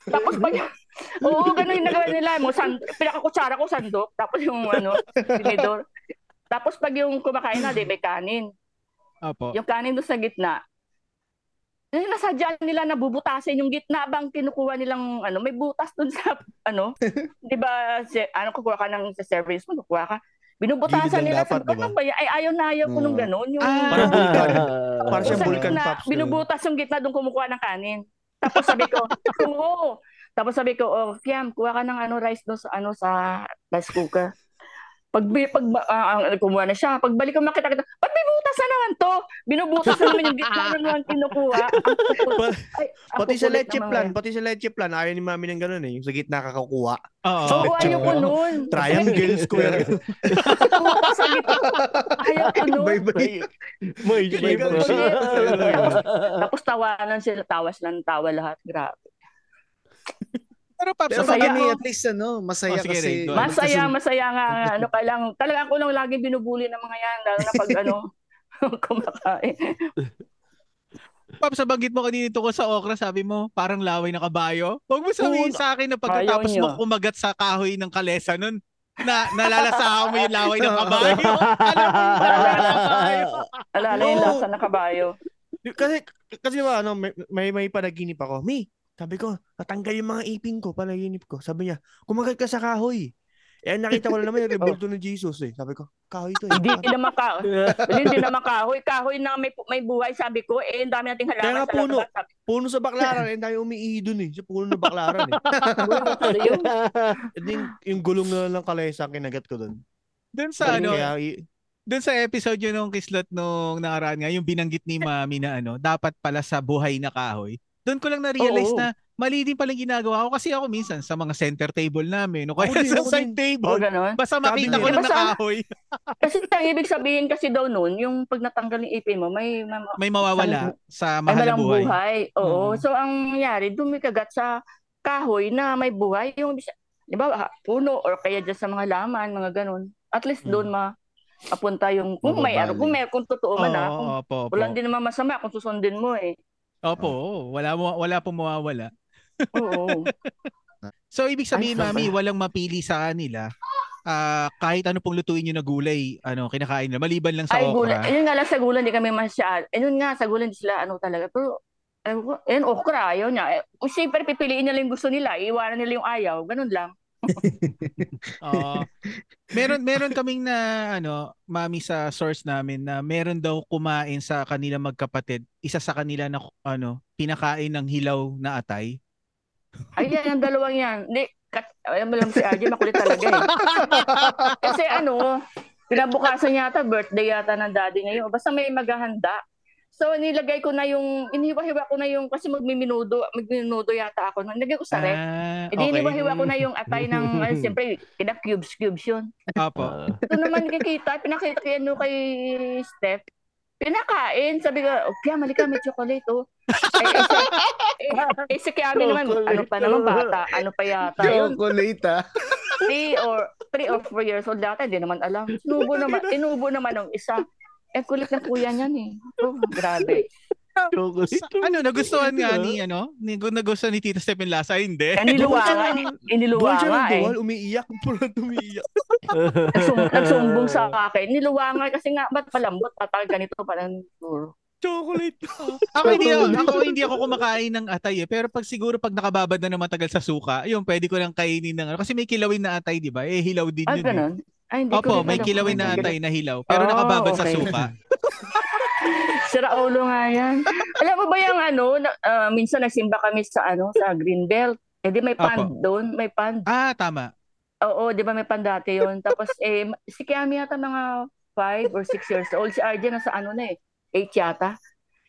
tapos pag [laughs] Oo, ganun yung nagawa nila. Mo sand pinakakutsara ko sandok, tapos yung ano, tinidor. Tapos pag yung kumakain na, di may kanin. Opo. Yung kanin doon sa gitna. Eh, nasadya nila na bubutasin yung gitna bang kinukuha nilang ano, may butas doon sa [laughs] ano, 'di ba? Si, ano kukuha ka ng sa service mo, kukuha ka. Binubutasan nila dapat, sa di ba? Ay ayaw na ayaw ko nung Oo. ganun. Yung Ah. Parang vulkan. [laughs] Parang siyang gitna, pops. binubutas yung gitna doon kumukuha ng kanin. Tapos sabi ko, [laughs] oo. Tapos sabi ko, oh, Kiam, kuha ka ng ano rice doon sa ano sa rice cooker. Pag pag ah, kumuha na siya, pagbalik ko makita kita, ba't may butas to? Binubutas [laughs] na naman yung gitna na naman kinukuha. Pa- Ay, Pati sa leche plan, pati sa leche plan, ayaw ni mami ng ganun eh. Yung sa gitna kakakuha. Oo. Oo, leche ayaw ko nun. Triangle, square. [laughs] Sa gitna. Ayaw ko nun. Bye-bye. May May shape. ganun. [laughs] Tapos tawanan sila, tawas lang tawa lahat. Grabe. Pero Pero sa Masaya ako. at least ano, masaya Oh, sige, kasi. Masaya, masaya nga. Ano ka lang, talaga ako lang laging binubuli ng mga yan. Lalo na pag ano, kumakain. [laughs] Paps, sa banggit mo kanina tungkol sa okra, sabi mo, parang laway na kabayo. Huwag mo sabihin sa akin na pagkatapos mo kumagat sa kahoy ng kalesa nun, na nalalasahan mo yung laway ng kabayo. [laughs] Alam mo yung laway ng kabayo. Alala yung lasa ng kabayo. kasi, kasi ba, ano, may, may, may panaginip ako. Mi, sabi ko, natanggal yung mga ipin ko, panaginip ko. Sabi niya, kumagat ka sa kahoy. Eh, nakita ko na naman yung [laughs] rebulto ng Jesus eh. Sabi ko, kahoy to eh. Hindi naman kahoy. Hindi naman [laughs] kahoy. Kahoy na may, may buhay, sabi ko. Eh, ang dami nating Kaya halaman sa puno. labas. Sabi Puno sa baklaran, eh, tayo umiihi dun eh. Sa puno ng baklaran eh. [laughs] ko, yun? Din, yung gulong na lang kalesa, kinagat ko dun. Dun sa ano, Kaya, i- dun sa episode yun nung kislot nung nakaraan nga, yung binanggit ni Mami na ano, dapat pala sa buhay na kahoy. Doon ko lang na-realize Oo. na mali din pala yung ginagawa ko kasi ako minsan sa mga center table namin o kaya din, sa side table. ganon. Basta makita ko na Basta- kahoy, [laughs] Kasi ang ibig sabihin kasi daw nun, yung pag natanggal yung ipin mo, may, may, may mawawala sa ay mahal na buhay. buhay. Oo. Mm. So, ang nangyari, dumikagat sa kahoy na may buhay. Yung, di ba, ha, puno or kaya dyan sa mga laman, mga ganun. At least doon ma apunta yung, kung may, ano, kung may, kung totoo man ah, kung, Oo, opo, opo. walang din naman masama kung susundin mo eh. Opo, wala mo wala pong mawawala. Oo. So ibig sabihin, Ay, Mami, walang mapili sa kanila. Ah, kahit ano pong lutuin niyo na gulay, ano, kinakain nila maliban lang sa Ay, okra. gulay. Ayun nga lang sa gulay, hindi kami masyad. Ayun nga, sa gulay, hindi sila ano talaga. Pero, ayun ko, ayun, okra, ayaw niya. Eh, siyempre, pipiliin nila yung gusto nila, iiwanan nila yung ayaw. Ganun lang. [laughs] Oo. meron meron kaming na ano, mami sa source namin na meron daw kumain sa kanila magkapatid. Isa sa kanila na ano, pinakain ng hilaw na atay. Ay, yan, ang dalawang yan. Hindi, kat, alam mo lang si RJ, makulit talaga eh. Kasi ano, pinabukasan yata, birthday yata ng daddy ngayon. Basta may maghahanda. So, nilagay ko na yung, inihiwa-hiwa ko na yung, kasi magmiminudo, magmiminudo yata ako. Nilagay ko sa ref. Ah, Hindi, okay. inihiwa ko na yung atay ng, [laughs] ano, siyempre, kina-cubes-cubes yun. Opo. Ito naman kikita, pinakita ko yan no kay Steph. Pinakain, sabi ko, okay, mali ka, may chocolate, oh. Eh, eh, eh, [laughs] eh, si Kiami naman, ano pa naman bata, ano pa yata yun, Chocolate ah. three or, three or four years old data, hindi naman alam. Inubo naman, inubo naman ng isa. Eh, kulit ng kuya niyan eh. Oh, grabe. Chocolate. Ano, nagustuhan nga ni ano, ni nagustuhan ni Tita Steph yung lasa, hindi. Eh, niluwanga, Doon iniluwanga siya ng eh. duwal, umiiyak. Parang [laughs] umiiyak. Nagsum- nagsumbong sa akin. Niluwanga kasi nga, ba't palambot? Parang ganito, parang siguro. Chocolate. [laughs] Ako hindi ako, ako hindi ako kumakain ng atay eh. Pero pag siguro pag nakababad na ng matagal sa suka, yun pwede ko lang kainin ng ano kasi may kilawin na atay, 'di ba? Eh hilaw din Ah, yun. eh. ganun? Ay, hindi ko Opo, rin may kilawin na ano. atay na hilaw, pero Oh, nakababad sa okay. suka. [laughs] Sira ulo nga yan. Alam mo ba yung ano, na, ah, minsan nagsimba kami sa ano, sa Greenbelt. Eh di may pond doon, may pond. Ah, tama. Oo, di ba may pond dati yun. Tapos eh, si Kiami yata mga 5 or 6 years old. Si RJ nasa ano na eh, 8 yata.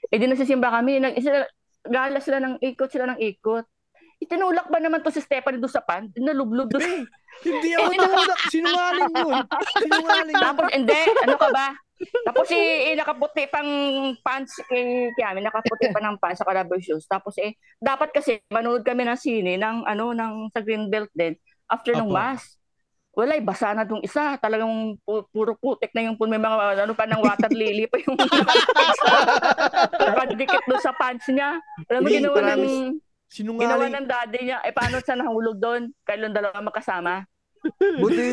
Eh di nagsisimba kami. Nag, sila, gala sila ng ikot, sila ng ikot. Itinulak ba naman to si Stephanie doon sa pond? Nalublob doon. Hindi ako tulak. Sinungaling yun. [laughs] Sinungaling. Tapos, hindi, ano ka ba? Tapos si eh, nakaputi pang pants kay Kiami, nakaputi pa ng pants sa rubber shoes. Tapos eh dapat kasi manood kami ng sine ng ano ng sa Greenbelt din after ng Opo. mass. Wala, eh, basa na tong isa. Talagang pu- puro putik na yung may mga ano pa ng water lily pa yung nakadikit doon sa pants niya. Alam mo, ginawa ng, promise. ginawa Sinungaling. ng daddy niya. Eh, paano siya nahulog doon? Kailan dalawa magkasama? Buti,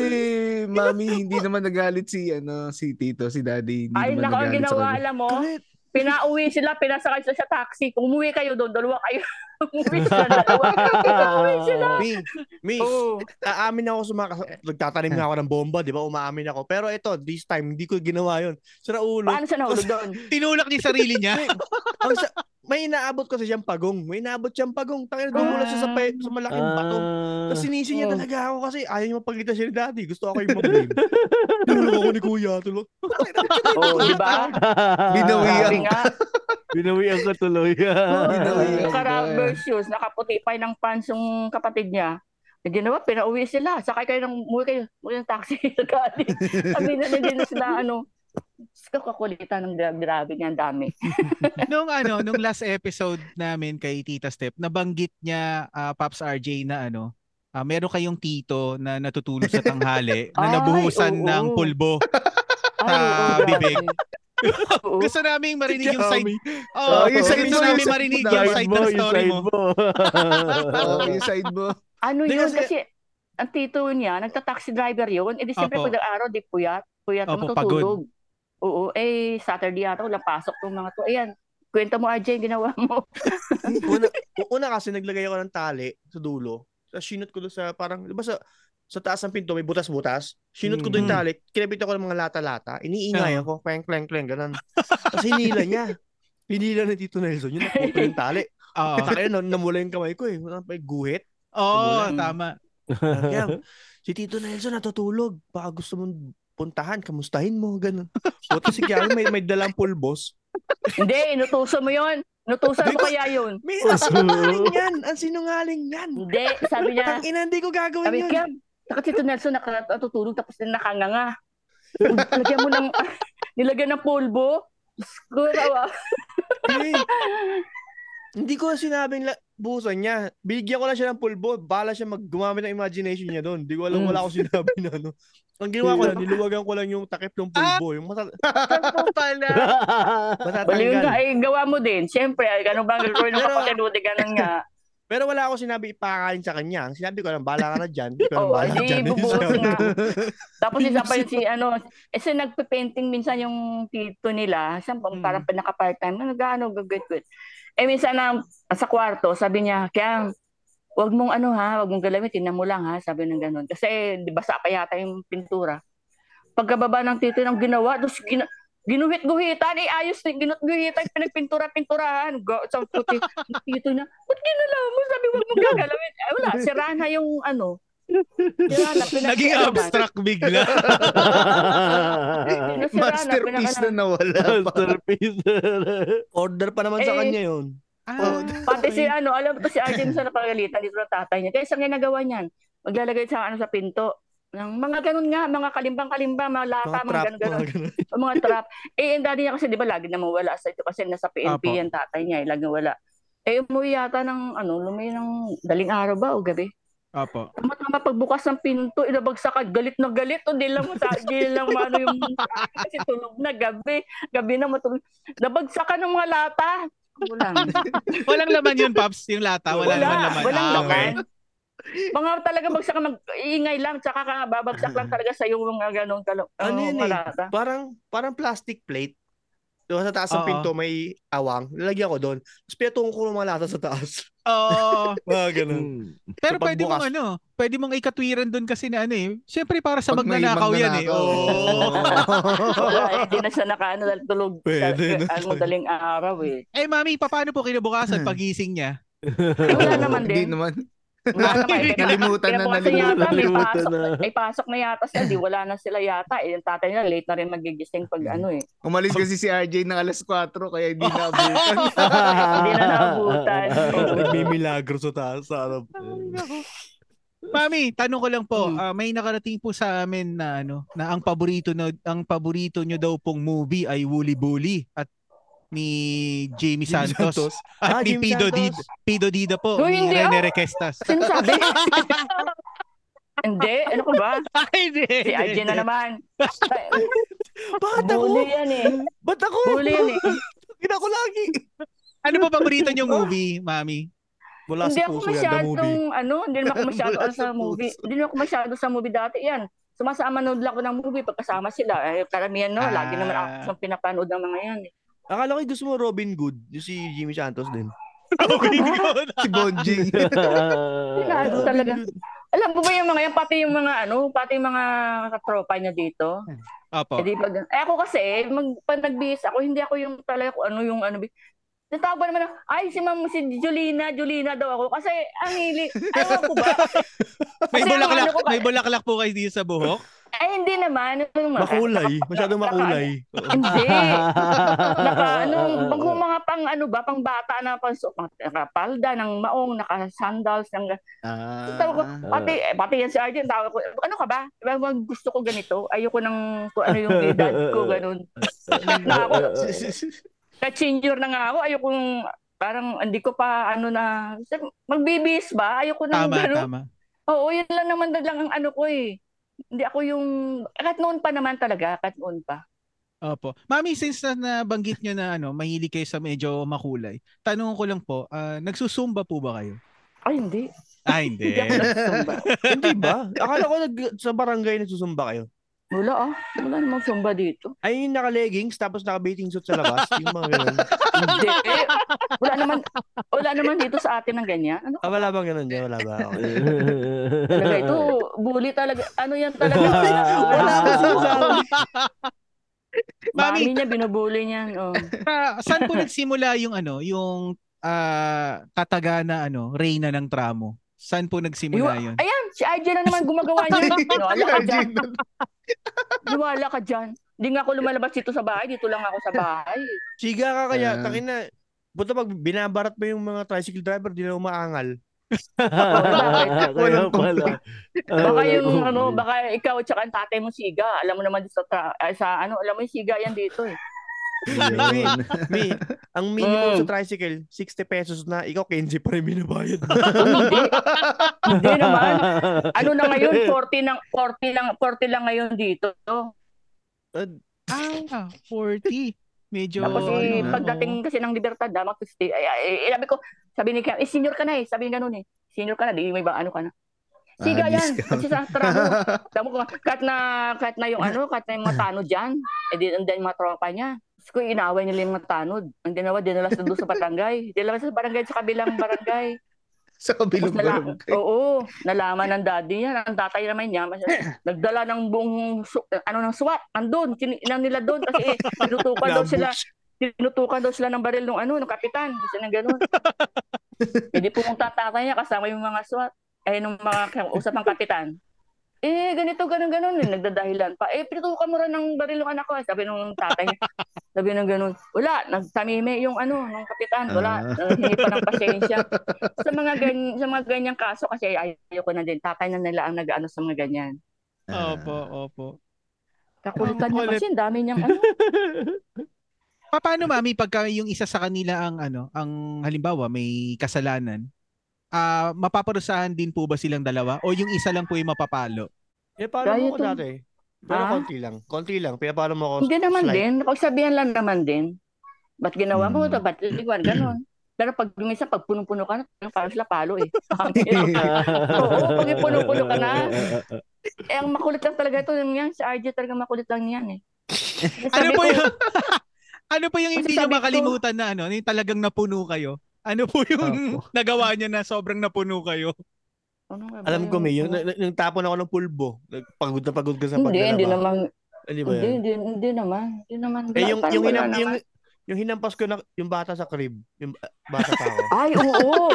[laughs] mami, hindi naman nagalit si, ano, si Tito, si Daddy. Hindi Ay, naman nako, ang nagalit sa ginawa, kanya. alam mo, Correct. pinauwi sila, pinasakay sila sa taxi. Kung umuwi kayo doon, dalawa kayo. [laughs] [laughs] umuwi sila dalawa. Pinauwi sila. Mi, mi, Oo. aamin ako sa mga kas- nagtatanim nga ako ng bomba, di ba? Umaamin ako. Pero ito, this time, hindi ko ginawa yun. Sa ulo. Paano siya nahulog doon? Tinulak niya yung sarili niya. ang, sa- may inaabot kasi siyang pagong. May inaabot siyang pagong. Tangina, dumula siya sa, pe, sa malaking bato. Ah. Tapos sinisi niya Oh. talaga ako kasi ayaw niya mapagkita siya ni daddy. Gusto ako yung mag-blame. [laughs] Tulog ako ni kuya. Tulog. Oo, di ba? Binawian. Binawian ko tuloy. [laughs] Binawian. rubber shoes, nakaputi pa ng pants yung kapatid niya. Yung ginawa, pinauwi sila. Sakay kayo ng, muwi kayo, muwi ng taxi. [laughs] Sabi na din sila, ano, Diyos ko, kakulitan ng gra- grabe niya, dami. [laughs] nung ano, nung last episode namin kay Tita Step, nabanggit niya ah, Pops RJ na ano, ah, meron kayong tito na natutulog sa tanghali [laughs] na Ay, nabuhusan oo. ng pulbo. Ay, oo, Ah, bibig. [laughs] Gusto naming marinig yung side. Oh, Oh, yung side gusto mo, namin yung marinig side yung mo, side ng story mo. Oh, yung side mo. Ano yun? kasi- Kasi, ang tito niya, nagta-taxi driver yun. Eh di siyempre pag araw, di puyat. Puyat Opo, ang pagod. Oo, eh, Saturday yata, walang pasok ng mga to. Ayan, kwenta mo, RJ, yung ginawa mo. [laughs] una, una kasi naglagay ako ng tali sa dulo. Tapos sinot ko doon sa parang, di ba sa, sa taas ng pinto may butas-butas. Sinot ko doon yung Mm. tali. Kinabit ako ng mga lata-lata. Iniingay Oo. ako. Kleng, kleng, kleng. Ganun. Tapos hinila niya. Hinila ni Tito Nelson. Yun, naputo yung tali. Oo. Kaya na, namula yung kamay ko eh. Yung guhit. Oo, Magulang. tama. Kaya, si Tito Nelson natutulog. Baka gusto mong puntahan, kamustahin mo, ganun. Puto si Kiara, may, may dalang pulbos. Hindi, inutusan mo yun. Inutusan mo kaya yun. May ang sinungaling [laughs] yan! Ang sinungaling yan! Hindi, sabi niya, Ang ina, hindi ko gagawin sabi yun. kaya, saka si Nelson naka- natutulog tapos din nakanganga. [laughs] Lagyan mo ng, [laughs] nilagyan ng pulbo. Diyos ko, tawa. Eh, hindi ko sinabing la- buhusan niya. Bigyan ko lang siya ng pulbo. Bala siya mag gumamit ng imagination niya doon. Hindi ko alam, Mm. wala akong sinabi na ano. Ang ginawa ko lang, niluwagan ko lang yung takip ng pulbo. Yung mata- Ako pala. Matatanggal. ay gawa mo din. Siyempre, ay, ganun bang gagawin ng [laughs] Pero- kapatid mo? Di ganun nga. [laughs] Pero wala akong sinabi ipakain sa kanya. Ang sinabi ko lang, bala ka na dyan. Ikaw ang Oo, bala hindi, dyan. bubuhos [laughs] nga. Tapos isa pa yun si, ano, kasi nagpe-painting minsan yung tito nila. Siya Mm. parang pinaka-part-time. Ano, gaano, gagawin Eh, minsan na, sa kwarto, sabi niya, kaya, wag mong ano ha, wag mong galawin, tinan mo lang ha, sabi ng ganun. Kasi, di ba, sa pa yata yung pintura. Pagkababa ng tito ng ginawa, tapos gina, ginuhit-guhitan, eh, ayos na, ginuhit-guhitan, pinagpintura-pinturahan. Go, sa puti, tito na, ba't ginalaw mo? Sabi, wag mong gagalawin. Eh, wala, sira na yung ano, sira na, Naging abstract bigla. [laughs] Na, Masterpiece na pinaka- nawala. Masterpiece. [laughs] Order pa naman sa Eh, kanya yun. Ah, [laughs] Pati si ano, alam ko si Arjen sa napagalitan dito ng tatay niya. Kaya isang ginagawa niyan, maglalagay sa ano sa pinto. Ng mga ganun nga, mga kalimbang-kalimbang, mga lata, Mga mga, trap. ganun-ganun. Mga ganun. O mga trap. Eh, yung daddy niya kasi, di ba, lagi naman wala sa ito kasi nasa PNP Apo. yan tatay niya, eh, lagi wala. Eh, umuwi yata ng, ano, lumay ng daling araw ba o gabi? Opo. Tama-tama pagbukas ng pinto, inabagsakan, galit na galit. O, di lang mo, di lang [laughs] ano yung, kasi tulog na gabi. Gabi na matulog. Nabagsakan ng mga lata. Wala. [laughs] Walang laman yun, Pops. Yung lata. Wala, naman laman. Walang Ah, okay. laman. Mga talaga bagsak ka mag-iingay lang, tsaka ka babagsak lang talaga sa yung mga ganong talo. Ano yun eh? Parang, parang plastic plate. Doon sa taas ng pinto may awang. Nilagyan ko doon. Tapos pinatungo ko ng mga lata sa taas. Oo. [laughs] Mga ganun. Hmm. Pero So, pwede mong ano, pwede mong ikatwiran doon kasi na ano eh. Siyempre para sa Pag may magnanakaw yan eh. magnanakaw. Oo. Wala, eh, di na siya nakaano tulog Pwede sa, na. ano, daling araw eh. eh mami, paano po kinabukasan pagising niya? [laughs] Wala naman Hindi din. naman. Wala naman. [laughs] eh. Nalimutan na, Kinabukasan yata, may nalimutan pasok, na. may pasok na yata sila, di wala na sila yata. Eh, yung tatay nila, late na rin magigising pag ano eh. Umalis kasi si RJ ng alas 4 kaya hindi naabutan. [laughs] Hindi na naabutan. [laughs] Nagmimilagro sa taas. Sa ano. Mami, tanong ko lang po, Hmm. ah, may nakarating po sa amin na ano, na ang paborito no, ang paborito nyo daw pong movie ay Wooly Bully at ni Jamie Santos, Santos. at Ah, ni Jimmy Pido. Dida, Pido Dida po, Uy, ni hindi, Rene ah. Requestas. Sino sabi? [laughs] Hindi, ano ko ba? Ay, hindi. Si RJ na naman. Bakit ako? Bully yan eh. Ba't ako? Bully yan eh. Gina ko lagi. Ano po paborito nyo movie, Mami? Wala hindi sa ako puso yan, the movie. masyadong, ano, hindi naman ako masyado ano, sa sa movie. puso. Hindi naman ako masyado sa movie dati. Yan, sumasama nood lang ako ng movie pagkasama sila. Eh, karamihan, no, lagi naman ako Ah. sa pinapanood ng mga yan. Eh. Akala ko gusto mo Robin Good. Yung si Jimmy Santos din. [laughs] Okay, [laughs] good. si Bonjing. [laughs] Pinado talaga. Alam mo ba yung mga yan, pati yung mga, ano, pati yung mga katropa niya dito. Opo. Eh, di pag, eh ako kasi, mag, pag nagbihis ako, hindi ako yung talaga kung ano yung ano. Natawag ba naman, ay si Ma'am si Julina, Julina daw ako. Kasi ang hili, ayaw ko ba? May Kasi ang bulaklak, ano ko- may bulaklak po kayo dito sa buhok? Ay, hindi naman. Ano, Makulay. naka- Masyadong naka- makulay. [laughs] Hindi. Naka, ano, [laughs] pag mga pang ano ba, pang bata na pang so, nakapalda ng maong, naka-sandals, ng, Ah. tawag ko, pati, eh, pati yan si Arjen, tawag ko, ano ka ba? Diba, gusto ko ganito, ayoko ng, kung ano yung edad ko, [laughs] ganun. na ako, ka-senior na nga ako, ayoko parang hindi ko pa, ano na, magbibis ba? Ayoko ng Tama, ganun. tama. Oo, yun lang naman lang ang ano ko eh. Hindi ako yung, kahit noon pa naman talaga, kahit noon pa. Opo. Mami, since na nabanggit nyo na ano, mahilig kayo sa medyo makulay, tanong ko lang po, ah, nagsusumba po ba kayo? Ay, hindi. Ah, hindi. Hindi ako nagsumba. Hindi ba? Akala ko nag, sa barangay nagsusumba kayo. Wala ah. Wala namang sumba dito. Ay, yung naka-leggings tapos naka-bathing suit sa labas. yung mga ganun. Hindi. Wala naman, wala naman dito sa atin ng ganyan. Ano Ah, wala bang ganun dyan? Wala ba? [laughs] Okay. talaga ito? Bully talaga. Ano yan talaga? [laughs] Wala ka sinasabi. Mami, Mami niya, binubuli niyan. Oh. ah, saan po nagsimula yung ano, yung ah, kataga na ano, reyna ng tramo? Saan po nagsimula yun? Ayan, si RJ na naman gumagawa niya. [laughs] Wala ka dyan. [laughs] Wala ka dyan. Hindi nga ako lumalabas dito sa bahay. Dito lang ako sa bahay. Chiga ka kaya. Ah. Takin na. Buta pag binabarat mo yung mga tricycle driver, di na umaangal. [laughs] Kaya pala. Baka yung ano, baka ikaw at saka ang tatay mo siga. Alam mo naman sa, tra- sa ano, alam mo yung siga yan dito eh. Yun. Mi, ang minimum Mm. sa tricycle, 60 pesos na. Ikaw, 15 pa rin binabayad. [laughs] hindi. Hindi naman. Ano na ngayon, [laughs] 40 lang, 40 lang, 40 lang ngayon dito. Ah, 40. Medyo Tapos ano, eh, na, pagdating kasi ng libertad, to stay. Ay, ay, ay, sabi ko, sabi ni Cam, eh, senior ka na eh. Sabi ni ganun eh. Senior ka na, di may ba ano ka na. Siga Ah, yan. Kasi sa tramo. Tamo [laughs] ko, kahit na, kahit na yung ano, kahit na yung mga tanod dyan, eh di, and then mga tropa niya. Tapos ko, inaway nila yung mga tanod. Ang dinawa, dinala sa doon sa barangay. Dinala sa barangay, sa kabilang barangay. [laughs] Sa kabilang nala- barangay. Oo, nalaman ng daddy niya, ang tatay naman niya, [clears throat] nagdala ng buong, su- ano ng SWAT, andun, kininan nila doon kasi tinutukan daw sila, tinutukan daw sila ng baril ng ano, ng kapitan, kasi nang ganun. [laughs] Hindi pumunta tatay niya kasama yung mga SWAT, eh, nung mga usap ng kapitan. Eh, ganito, ganun, ganun, eh, nagdadahilan pa. Eh, pinutukan mo rin ng baril ng anak ko, eh, sabi nung tatay niya. [laughs] Sabi nung ganun, wala, nagtamime yung ano, ng kapitan, wala, Ah. hindi pa ng pasensya [laughs] sa mga ganyan, sa mga ganyang kaso kasi ayoko na din tatay na nila ang nag-ano sa mga ganyan. Opo, opo. Kakulitan niya kasi ang dami niyang ano. [laughs] Pa- Paano mami pagka yung isa sa kanila ang ano, ang halimbawa may kasalanan, ah mapaparusahan din po ba silang dalawa o yung isa lang po yung mapapalo? Eh, paano Gaya mo ko to. dati? Pero Ah? konti lang. Konti lang. Kaya paano mo ako Hindi naman slight? din, pagsabihan lang naman din. Ba't ginawa mo Hmm. ito? Ba't liwan? Ganon. Pero pag minsan, pag punong-puno ka na, parang sila palo eh. [laughs] [laughs] Oo, pag puno-puno ka na. [laughs] Eh, ang makulit lang talaga ito. Yung yan, si RJ talaga makulit lang yan eh. Ano po ko, yung Ano po yung hindi niyo sabi ko- makalimutan na ano, yung talagang napuno kayo? Ano po yung nagawa niya na sobrang napuno kayo? ano nga ba Alam ko, May, yung, yung, yung tapon ako ng pulbo. Pagod na pagod ka sa Hindi, paglalaba. hindi naman. Hindi ba Hindi, yan? hindi, hindi naman. Hindi naman. Eh, yung, Parang yung, wala hinam, naman. yung, yung hinampas ko na, yung bata sa crib. Yung uh, bata pa ako. [laughs] Ay, oo.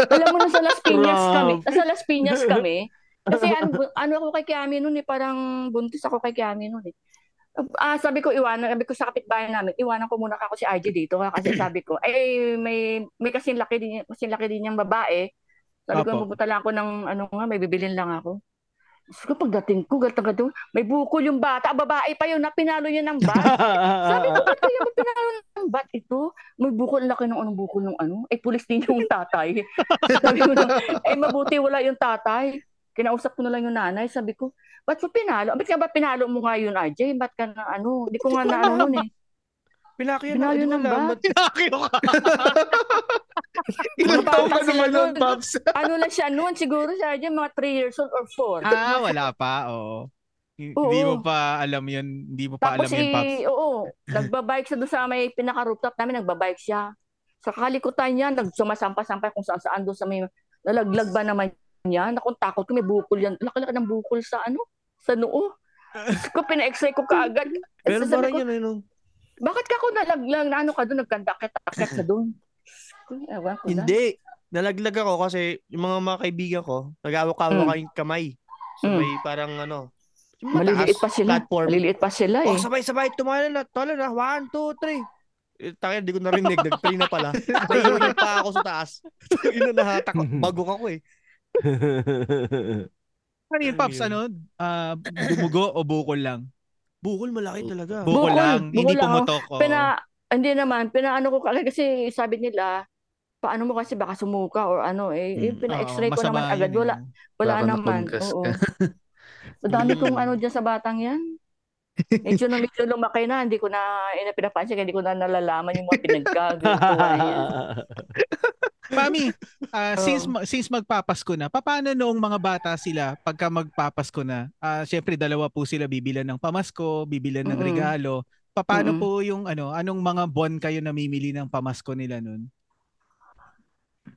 Alam mo na sa Las Piñas kami. Sa Las [laughs] Piñas kami. Kasi ano, ano ako kay Kiami noon eh, parang buntis ako kay Kiami noon eh. Ah, sabi ko iwanan, sabi ko sa kapitbahay namin, iwanan ko muna ako si RJ dito kasi sabi ko, ay may may kasing laki din, kasing laki din yung babae. Sabi ko, Apo. pupunta lang ako ng ano nga, may bibilin lang ako. Ko, pagdating ko, gatang gato, may bukol yung bata, babae pa yun, na pinalo niya ng bat. Sabi ko, ba't kaya ba pinalo ng bat ito? May bukol, laki ng anong bukol ng ano. Eh, pulis din yung tatay. [laughs] sabi ko, eh, mabuti wala yung tatay. Kinausap ko na lang yung nanay. Sabi ko, ba't mo pinalo? Ba't ka ba pinalo mo nga yun, RJ? Ba't ka na ano? Hindi ko nga na ano nun eh. Pinakyan Pinalo na, wala. bat? Ba't- Nakakyo [laughs] ka. Ilang taon ka naman nun. Paps? [laughs] Ano lang siya noon? Siguro si RJ mga 3 years old or 4. ah, wala pa. Oo. H- Hindi Oo. mo pa alam yun. Hindi mo pa Tapos alam yun, Paps. eh, oo, nagbabike siya doon sa may pinaka-rooftop namin, nagbabike siya. Sa kalikutan niya, nagsumasampa-sampa kung saan saan doon sa may nalaglag ba naman niya. Nakong takot ko, may bukol yan. Laki-laki ng bukol sa ano? Sa noo. Ko, pina-x-ray ko kaagad. [laughs] Pero Sabi parang ko, yun, ano, Bakit ka ako nalaglag na ano ka doon, nagkantakit-takit ka doon? Ewan ko na. Hindi. Nalaglag ako kasi yung mga mga kaibigan ko, nag-awak-awak Mm. kayong kamay. So Mm. may parang ano, yung Maliliit pa sila. platform. Maliliit pa sila eh. Oh, sabay-sabay, tumalan na, tumalan na, one, two, three. Eh, Takay, di ko narinig, nag-three na pala. [laughs] Naiunin pa ako sa taas. Ina nahatak, bago ako eh. Ano yun, Pops? Ano? Ah, dumugo o bukol lang? Bukol malaki talaga. Bukol, Bukol, lang, hindi bukol lang, oh. pumutok. oo. Pina, hindi naman, pinaano ko kagad kasi sabi nila, paano mo kasi baka sumuka or ano eh. Mm. Yung pina-x-ray ko masama naman agad. yun, Wala, eh. wala Baka naman. napungkas Oo. [laughs] ka. Madami kong ano dyan sa batang yan. Medyo na medyo lumaki na, hindi ko na ina pinapansin, hindi ko na nalalaman yung mga [laughs] pinagkagawa niya. [laughs] Mami, ah, Oo. since since magpapasko na, paano noong mga bata sila pagka magpapasko na? Ah, syempre dalawa po sila bibilan ng pamasko, bibilan ng Mm-mm. regalo. Paano Mm-mm. po yung ano, anong mga bon kayo namimili ng pamasko nila nun?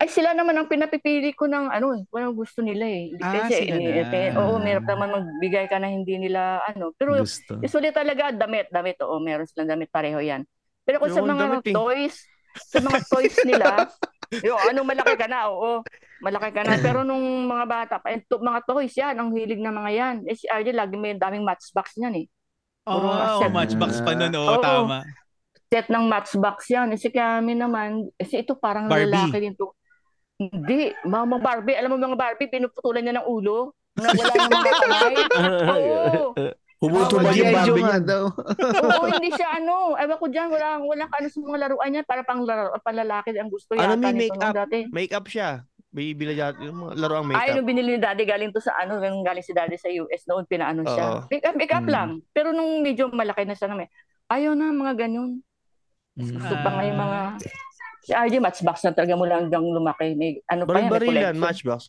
Ay, sila naman ang pinapipili ko ng ano, kung anong gusto nila eh. Ah, kasi, sila eh, na. eh, oo, meron naman magbigay ka na hindi nila ano. Pero Gusto. usually talaga damit, damit, oo, meron silang damit pareho yan. Pero kung sa mga damit eh. toys, sa mga toys nila, yung anong malaki ka na, oo, malaki ka na. [clears throat] Pero nung mga bata pa, eh, to- mga toys yan, ang hilig na mga yan. Eh, si RJ, lagi may daming matchbox niyan eh. Puro Oh, set. matchbox pa nun, Oo. oo, tama. Set ng matchbox yan. Eh, si kami naman, eh, si ito parang Barbie. lalaki din to. Hindi, mga Barbie, alam mo mga Barbie, pinuputulan niya ng ulo. Na wala yung mga [laughs] kamay. [laughs] Oo. Humutulad Wala yung nga niya. daw. Oo, hindi siya ano. Ewan ko dyan, wala, wala ka ano sa mga laruan niya. Para pang laro, panlalaki ang gusto Ano, yata may nito nung make-up? Make-up siya. May bila yung mga laro ang Ay, make-up. nung binili ni daddy, galing to sa ano, nung galing si daddy sa US, noon pinaano siya. Oo. Make-up, make-up Mm. lang. Pero nung medyo malaki na siya naman, ayaw na mga ganun. Gusto pa nga yung mga... Si RJ, matchbox na talaga mula hanggang lumaki. May, ano pa yan, may Baril-barilan, matchbox.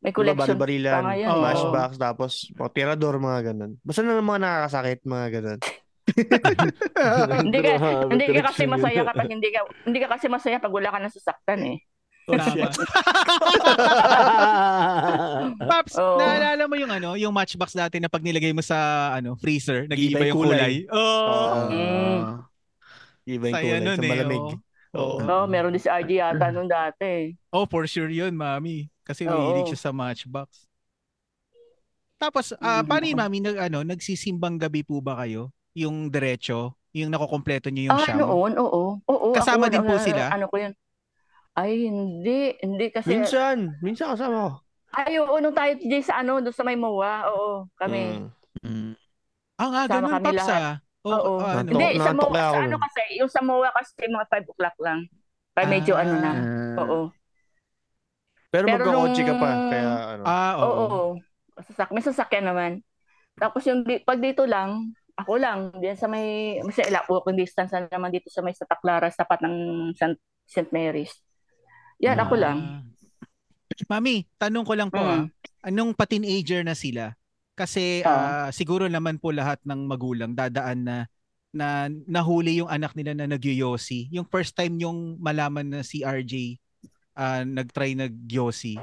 May collection baril-barilan, pa nga yan. Oo. matchbox, tapos mga tirador, mga ganun. Basta na mga nakakasakit, mga ganun. [laughs] [laughs] Hindi ka- Hindi ka kasi masaya kapag hindi ka hindi ka kasi masaya pag wala ka nang sasaktan eh. Tama. [laughs] Paps, Oo. naalala mo yung ano, yung matchbox dati na pag nilagay mo sa ano, freezer, nag-iiba Iba yung kulay. Oh. Oo. Mm. Iba yung kulay nun sa eh. malamig. oo. Oo. Oo, meron din si RJ yata nung dati. Oh, for sure yun, mami. Kasi Oo. mahilig siya sa matchbox. Tapos, Mm. paano yung mami, nag, ano, nagsisimbang gabi po ba kayo? Yung diretso? Yung nakokompleto niyo yung Ah, siyam? noon, oo. Oo, Kasama ako, din po ano, sila? Ano ko yun? Ay, hindi. Hindi kasi... Minsan, minsan kasama ko. Ay, oo, nung tayo DJ sa ano, doon sa may MOA. Oo, kami. Mm. Mm. Ah, nga, Sama ganun, Paps, ah. Oo. ah, ano? Hindi, sa MOA, sa ano kasi, yung sa MOA kasi mga 5 o'clock lang. Kaya medyo Ah. ano na. Ah. Oo. Pero, Pero magkakotse ka pa. Kaya ano. Ah, oo. Oo. Sasak may sasakyan naman. Tapos yung di- pag dito lang, ako lang, diyan sa may, sa ila, walking distance na naman dito sa may Santa Clara, sa tapat ng St. St. Mary's. Yan, ako lang. Ah. Mami, tanong ko lang po ah, Mm. anong pa-teenager na sila? Kasi ah, siguro naman po lahat ng magulang dadaan na na nahuli yung anak nila na nagyoyosi. Yung first time yung malaman na si RJ ah, nag-try nagyosi.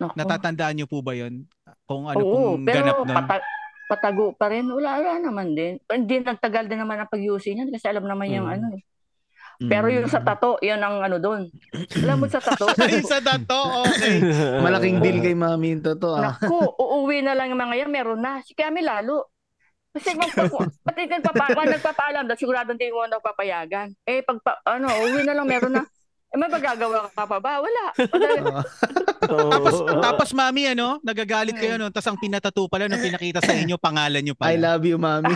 Naku. Natatandaan niyo po ba 'yon? Kung ano Oo, pong pero ganap nun? pata- patago pa rin. Wala, wala naman din. Pero Hindi nagtagal din naman ang pag-using niyan kasi alam naman yung Mm. ano eh. Pero yung Mm. sa tato, yun ang ano doon. Alam mo sa tato? [laughs] Ay, sa dato, okay. [laughs] Malaking deal kay mami yung totoo ah. Naku, uuwi na lang yung mga yan, meron na. Si kami lalo. Kasi magpa, pati nagpapa, kung nagpapaalam, dahil sigurado hindi mo na papayagan. Eh, pag, pa, ano, uuwi na lang, meron na. Eh, may magagawa ka pa ba? Wala. Wala. [laughs] tapos tapos mami ano, nagagalit kayo no, tapos ang pinatato pala nung pinakita sa inyo pangalan niyo I pala. love you, mami.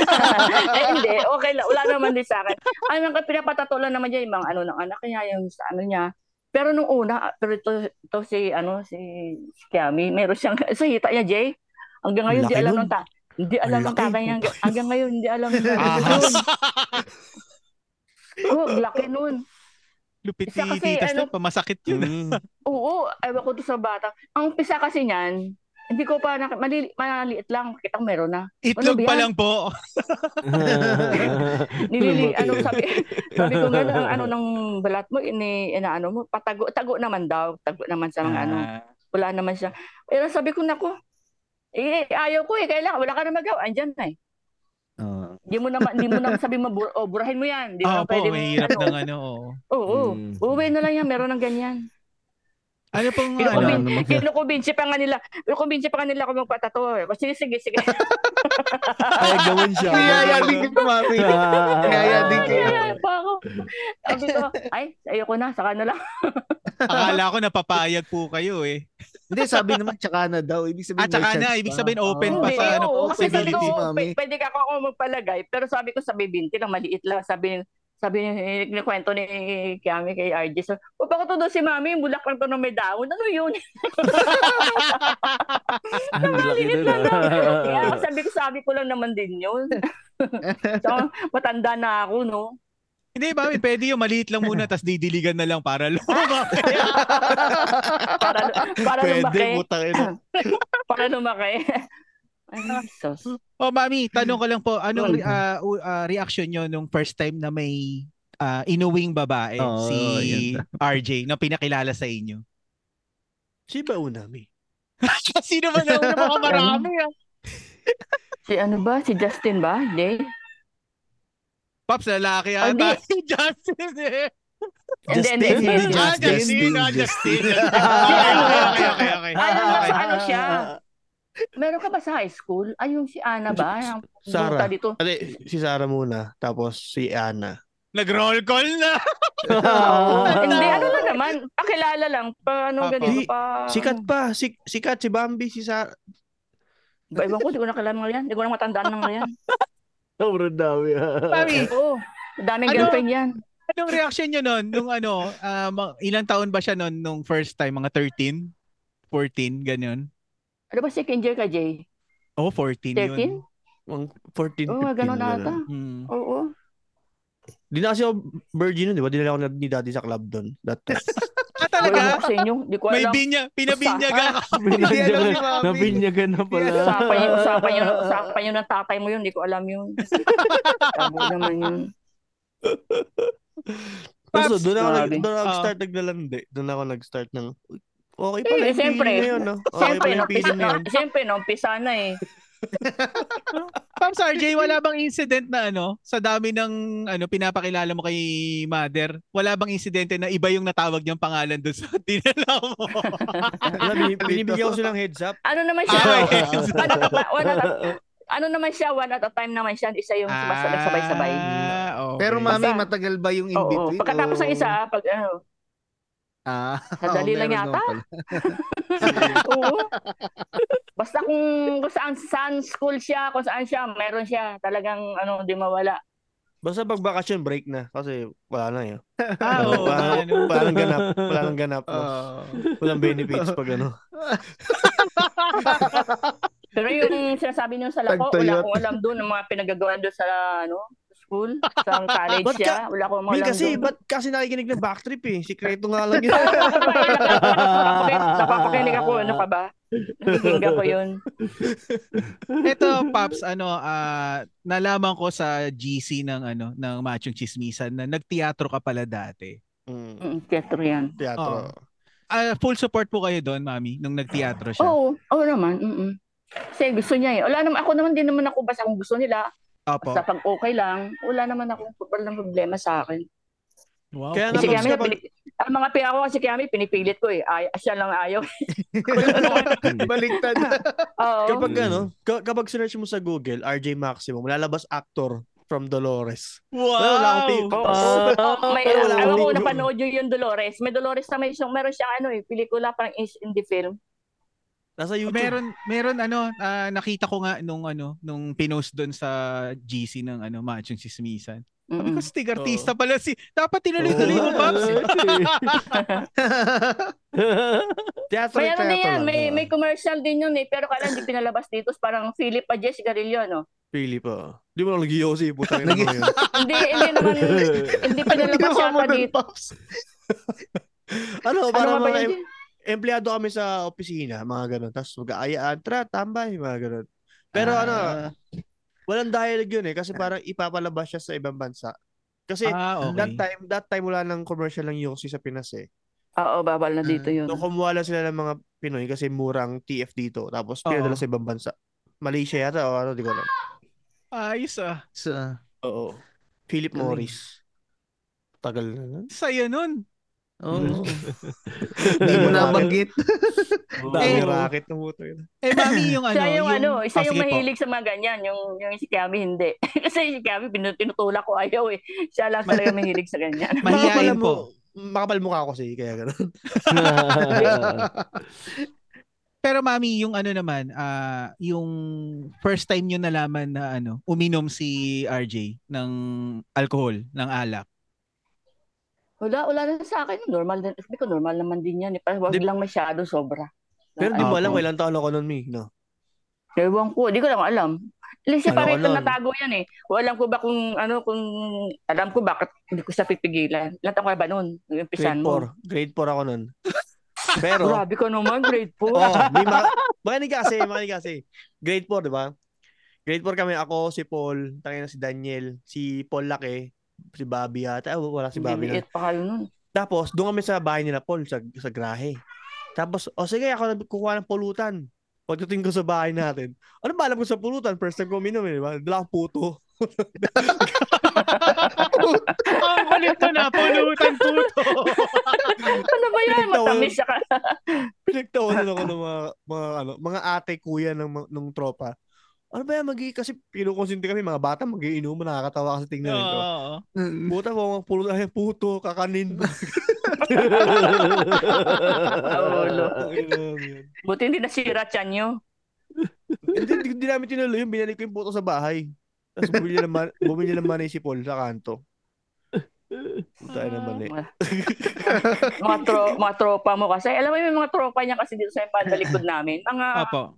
[laughs] eh, hindi. Okay lang. Wala naman din sa akin. Ano nga, pinapatato lang naman niya yung mga ano ng anak niya, yung sa ano niya. Pero nung una, pero ito, ito si, ano, si, si Kiami, meron siyang, sa hita niya, Jay. Hanggang ngayon, hindi Laki alam nun. ng ta. Hindi alam ng tatay niya. Hanggang, ngayon, hindi alam [laughs] ng tatay niya. Ang laki nun. Lupit ni kasi, titas ano, na, pamasakit yun. Mm. Oo, ewan ko to sa bata. Ang pisa kasi niyan, hindi ko pa, nak- malili, maliit lang, kita ko meron na. Itlog Ano pa lang po. [laughs] Nilili, ano sabi, sabi ko nga, ang ano ng balat mo, ini, inaano mo, patago, tago naman daw, tago naman sa mga ano, Ah, wala naman siya. Pero sabi ko, nako, eh, ayaw ko eh, kailangan, wala ka na magawa, andyan na eh. Oo. Hindi mo naman, hindi mo naman sabi mo, bur- oh, burahin mo yan. Hindi naman po, pwede mahirap ano. [laughs] ng ano. oo. Oo, oo. Mm. Uuwi na lang yan, meron ng ganyan. Ano pong ano? Kinukubinsi pa nga nila. Kinukubinsi pa nga nila ako magpatato. eh. Sige, sige, sige. [laughs] Ay, gawin siya. Kaya din kayo, mami. [laughs] Kaya din kayo. Ay, pa ako. Sabi ko, ay, ayoko na, saka na lang. Akala ko napapayag po kayo eh. Hindi, sabi naman, tsaka na daw. Ibig sabihin, Ah, tsaka na, ibig pa. sabihin open Oo. pa sa ano, oo, kasi sabi ko, Mami. pwede ka ako magpalagay. Pero sabi ko sa bibinti lang, maliit lang. Sabi sabi ni, ni kwento ni Kiami kay RJ. So, o baka to doon si mami, bulak lang to na may daon. Ano yun? [laughs] Maliit lang daw. Kaya ah. sabi ko, sabi ko lang naman din yun. [laughs] so, matanda na ako, no? Hindi, mami, pwede yung maliit lang muna tapos didiligan na lang para lumaki. [laughs] Para, para Pwede, lumaki. putang ina. [laughs] Para lumaki. Ay, sus. oh, mami, tanong ko lang po, anong uh, uh, reaction nyo nung first time na may uh, inuwing babae, Oo, si yun. [laughs] RJ, na pinakilala sa inyo? Si ba una, mi? Sino ba na una mga marami? ah? Si ano ba? Si Justin ba? Hindi. Pops, lalaki Ah, ata. hindi. Si [laughs] Justin eh. Justin, hindi. hindi, Ah, Justin, Justin, ah, Justin. Okay, okay, okay, okay. Ay, ano, Okay. ano siya? [laughs] Meron ka ba sa high school? Ay, yung si Ana ba? Yung Sarah. dito. Ate, si Sarah muna, tapos si Ana. Nag-roll call na. [laughs] Hindi, ano lang naman. Pakilala lang. Pa, ano, Apo. ganito pa. Sikat pa, si, sikat si Bambi, si Sarah. Ba, iwan ko, di ko na kilala mga yan. Di ko na matandaan ng mga yan. Sobrang dami. Mami, [laughs] Oo. Daming Ano? girlfriend yan. anong reaction nyo nun? Nung ano, ma- ilang taon ba siya nun nung first time? Mga 13? 14? Ganyan? Ano ba si Kenjer ka, Jay? Oh, 14 yun. 13? Mga 14, 15. Oo, oh, ganun ata. Hmm. Oo. Di na kasi ako virgin nun, di ba? Dinala ako na- ni daddy sa club doon. That time. [laughs] Talaga? sa inyo. Di ko May alam. binya, pinabinyaga ka. Mami. nabinyagan na pala. Usapan yun, usapan yun, usapan yun ng tatay mo yun. Di ko alam yun. Tabo naman yun. Paps, doon ako, nag, doon ako Ah. nag-start naglalandi. Doon ako nag-start ng, "Uy, okay pala Eh, yung siyempre. feeling na yun, no? Okay Siyempre, pala no, yung feeling na yun. Siyempre, no, umpisa na eh. [laughs] Pops RJ, wala bang incident na ano, sa dami ng ano pinapakilala mo kay mother, wala bang insidente na iba yung natawag niyang pangalan doon sa [laughs] dinala mo? Wala, bin- binibigyan ko silang heads up. Ano naman siya? Ah, ano, one at a, ano naman siya? One at a time naman siya. Isa yung sumasalag sabay-sabay. Ah, okay. Pero mami, Basta- matagal ba yung Oo. in-between? Pagkatapos ng isa, pag ano, Ah, Madali oo, lang yata. [laughs] oo. [laughs] Basta kung, kung saan, saan school siya, kung saan siya, meron siya. Talagang ano, di mawala. Basta pag bakasyon, break na. Kasi wala na yun. [laughs] Ah, oo, wala, ano. wala nang ganap. Wala nang ganap. no? Oo. Walang benefits pag ano. Pero yung sinasabi niyo sa lako, wala akong alam doon, ng mga pinagagawa doon sa ano, school, [laughs] sa college Ba't siya. Wala akong Min alam kasi, doon. ba't kasi nakikinig ng backtrip eh? Sikreto nga lang yun. Napapakinig- [laughs] ako, ano pa ba? Nakikinggan ko yun. [laughs] Ito, Pops, ano, ah, nalaman ko sa GC ng ano, ng Machong Chismisan na nagteatro ka pala dati. Mm, Mm, teatro yan. teatro. Ah, full support po kayo doon, Mami, nung nagteatro siya. Oo, oo naman. Mm Kasi gusto niya eh. Wala naman, ako naman din naman ako basta kung gusto nila. Opo. Basta pag okay lang, wala naman akong walang problema sa akin. Wow. Kaya Kasi Mags, kapag, pini- ang mga pia ko kasi kaya pinipilit ko eh. Ay, siya lang ayaw. [laughs] Baliktad. [laughs] Oo. kapag ano, ka- kapag search mo sa Google, RJ Maximum, lalabas actor from Dolores. Wow! Wala, wala akong pi- Oo. Ah, may pero wala alam akong ko napanood yun yung Dolores. May Dolores na may siyang meron siyang ano eh, pelikula parang is in the film. Nasa YouTube. Meron meron ano ah, nakita ko nga nung ano nung pinost doon sa GC ng ano Machong Chismisan. Sabi ko, stig artista pala si dapat tinuloy-tuloy mo. Pops. [laughs] Teatro, May ano teatro yan, lang. may, may commercial din yun eh. Pero kailan hindi pinalabas dito. Parang Philip pa Jess Garillo, no? Philip, oh. Di mo lang nag-iossi, puta rin mo yun. hindi, hindi naman, hindi [laughs] pinalabas mo yata dito. [laughs] Ano, Ano nga ba mga empleyado kami sa opisina, mga ganun. Tapos mag-aayaan, tara, tambay, mga ganun. Pero ano, Ah, walang dialogue yun eh. Kasi parang ipapalabas siya sa ibang bansa. Kasi ah, that okay. time, that time wala nang commercial ng Yossi sa Pinas eh. Oo, babal na dito yun. So kumuha lang sila ng mga Pinoy kasi murang TF dito. Tapos pinadala sa ibang bansa. Malaysia yata o ano, di ko alam. Ayos ah. Sa, Oo. Philip. Morris. Tagal na nun. Saya nun. Oh. [laughs] Hindi mo nabanggit. [laughs] Dami Eh, racket ng puto yun. Eh, mami, yung [laughs] ano. Siya yung, ano, Ah, siya yung sige po. mahilig sa mga ganyan, yung, yung si Kiami hindi. Kasi si pinu- tinutulak ko ayaw eh. Siya lang talaga mahilig sa ganyan. Makapal po. mo- Makapal mukha ko kasi kaya gano'n. Pero mami, yung ano naman, ah yung first time nyo nalaman na ano, uminom si RJ ng alcohol, ng alak. Wala, wala na sa akin. Normal din. Sabi ko, normal naman din yan. Eh. Parang wag Di- lang masyado, sobra. Pero di mo alam Opo. kung ilang taon ako nun, Mi. No? Ewan ko, di ko lang alam. Alam siya Ano parang nun? natago yan eh. Kung alam ko ba kung ano, kung alam ko bakit hindi ko siya pipigilan. Ilan taon ka ba noon? Umpisan Grade mo. 4. Grade 4 ako nun. [laughs] Pero, Grabe ka naman, grade 4. oh, may mga, makinig kasi, makinig kasi. Grade 4, di ba? Grade 4 kami, ako, si Paul, tangina si Daniel, si Paul Laki, si Bobby yata. Wala si Bobby na. Liliit pa kayo nun. Tapos, doon kami sa bahay nila Paul, sa, sa grahe. Tapos, o sige, ako na kukuha ng pulutan. Pagdating ko sa bahay natin, ano ba alam ko sa pulutan? First time ko uminom, eh, di ba? Dala akong puto. [laughs] Ang kulit mo na, pulutan puto. [laughs] Ano ba yan? Pinagtawa- Matamis siya ka. [laughs] Pinagtawanan ako ng mga, mga, ano, mga ate, kuya ng, ng tropa. Ano ba yan, magi kasi kinukonsinti kami, mga bata magiinom, nakakatawa kasi tingnan nito. Oo. Puta mo, mga pulo ay puto, kakanin. [laughs] Ina mo yun. Buti hindi nasira tiyan nyo. Hindi, hindi, hindi namin tinuloy yun. Binalik ko yung puto sa bahay. Tapos bumili naman, bumili naman si Paul sa kanto. Puta naman eh. [laughs] Mga, tro, mga tropa mo kasi. Alam mo yung mga tropa niya kasi dito sa pandalikod namin. Mga, Apo.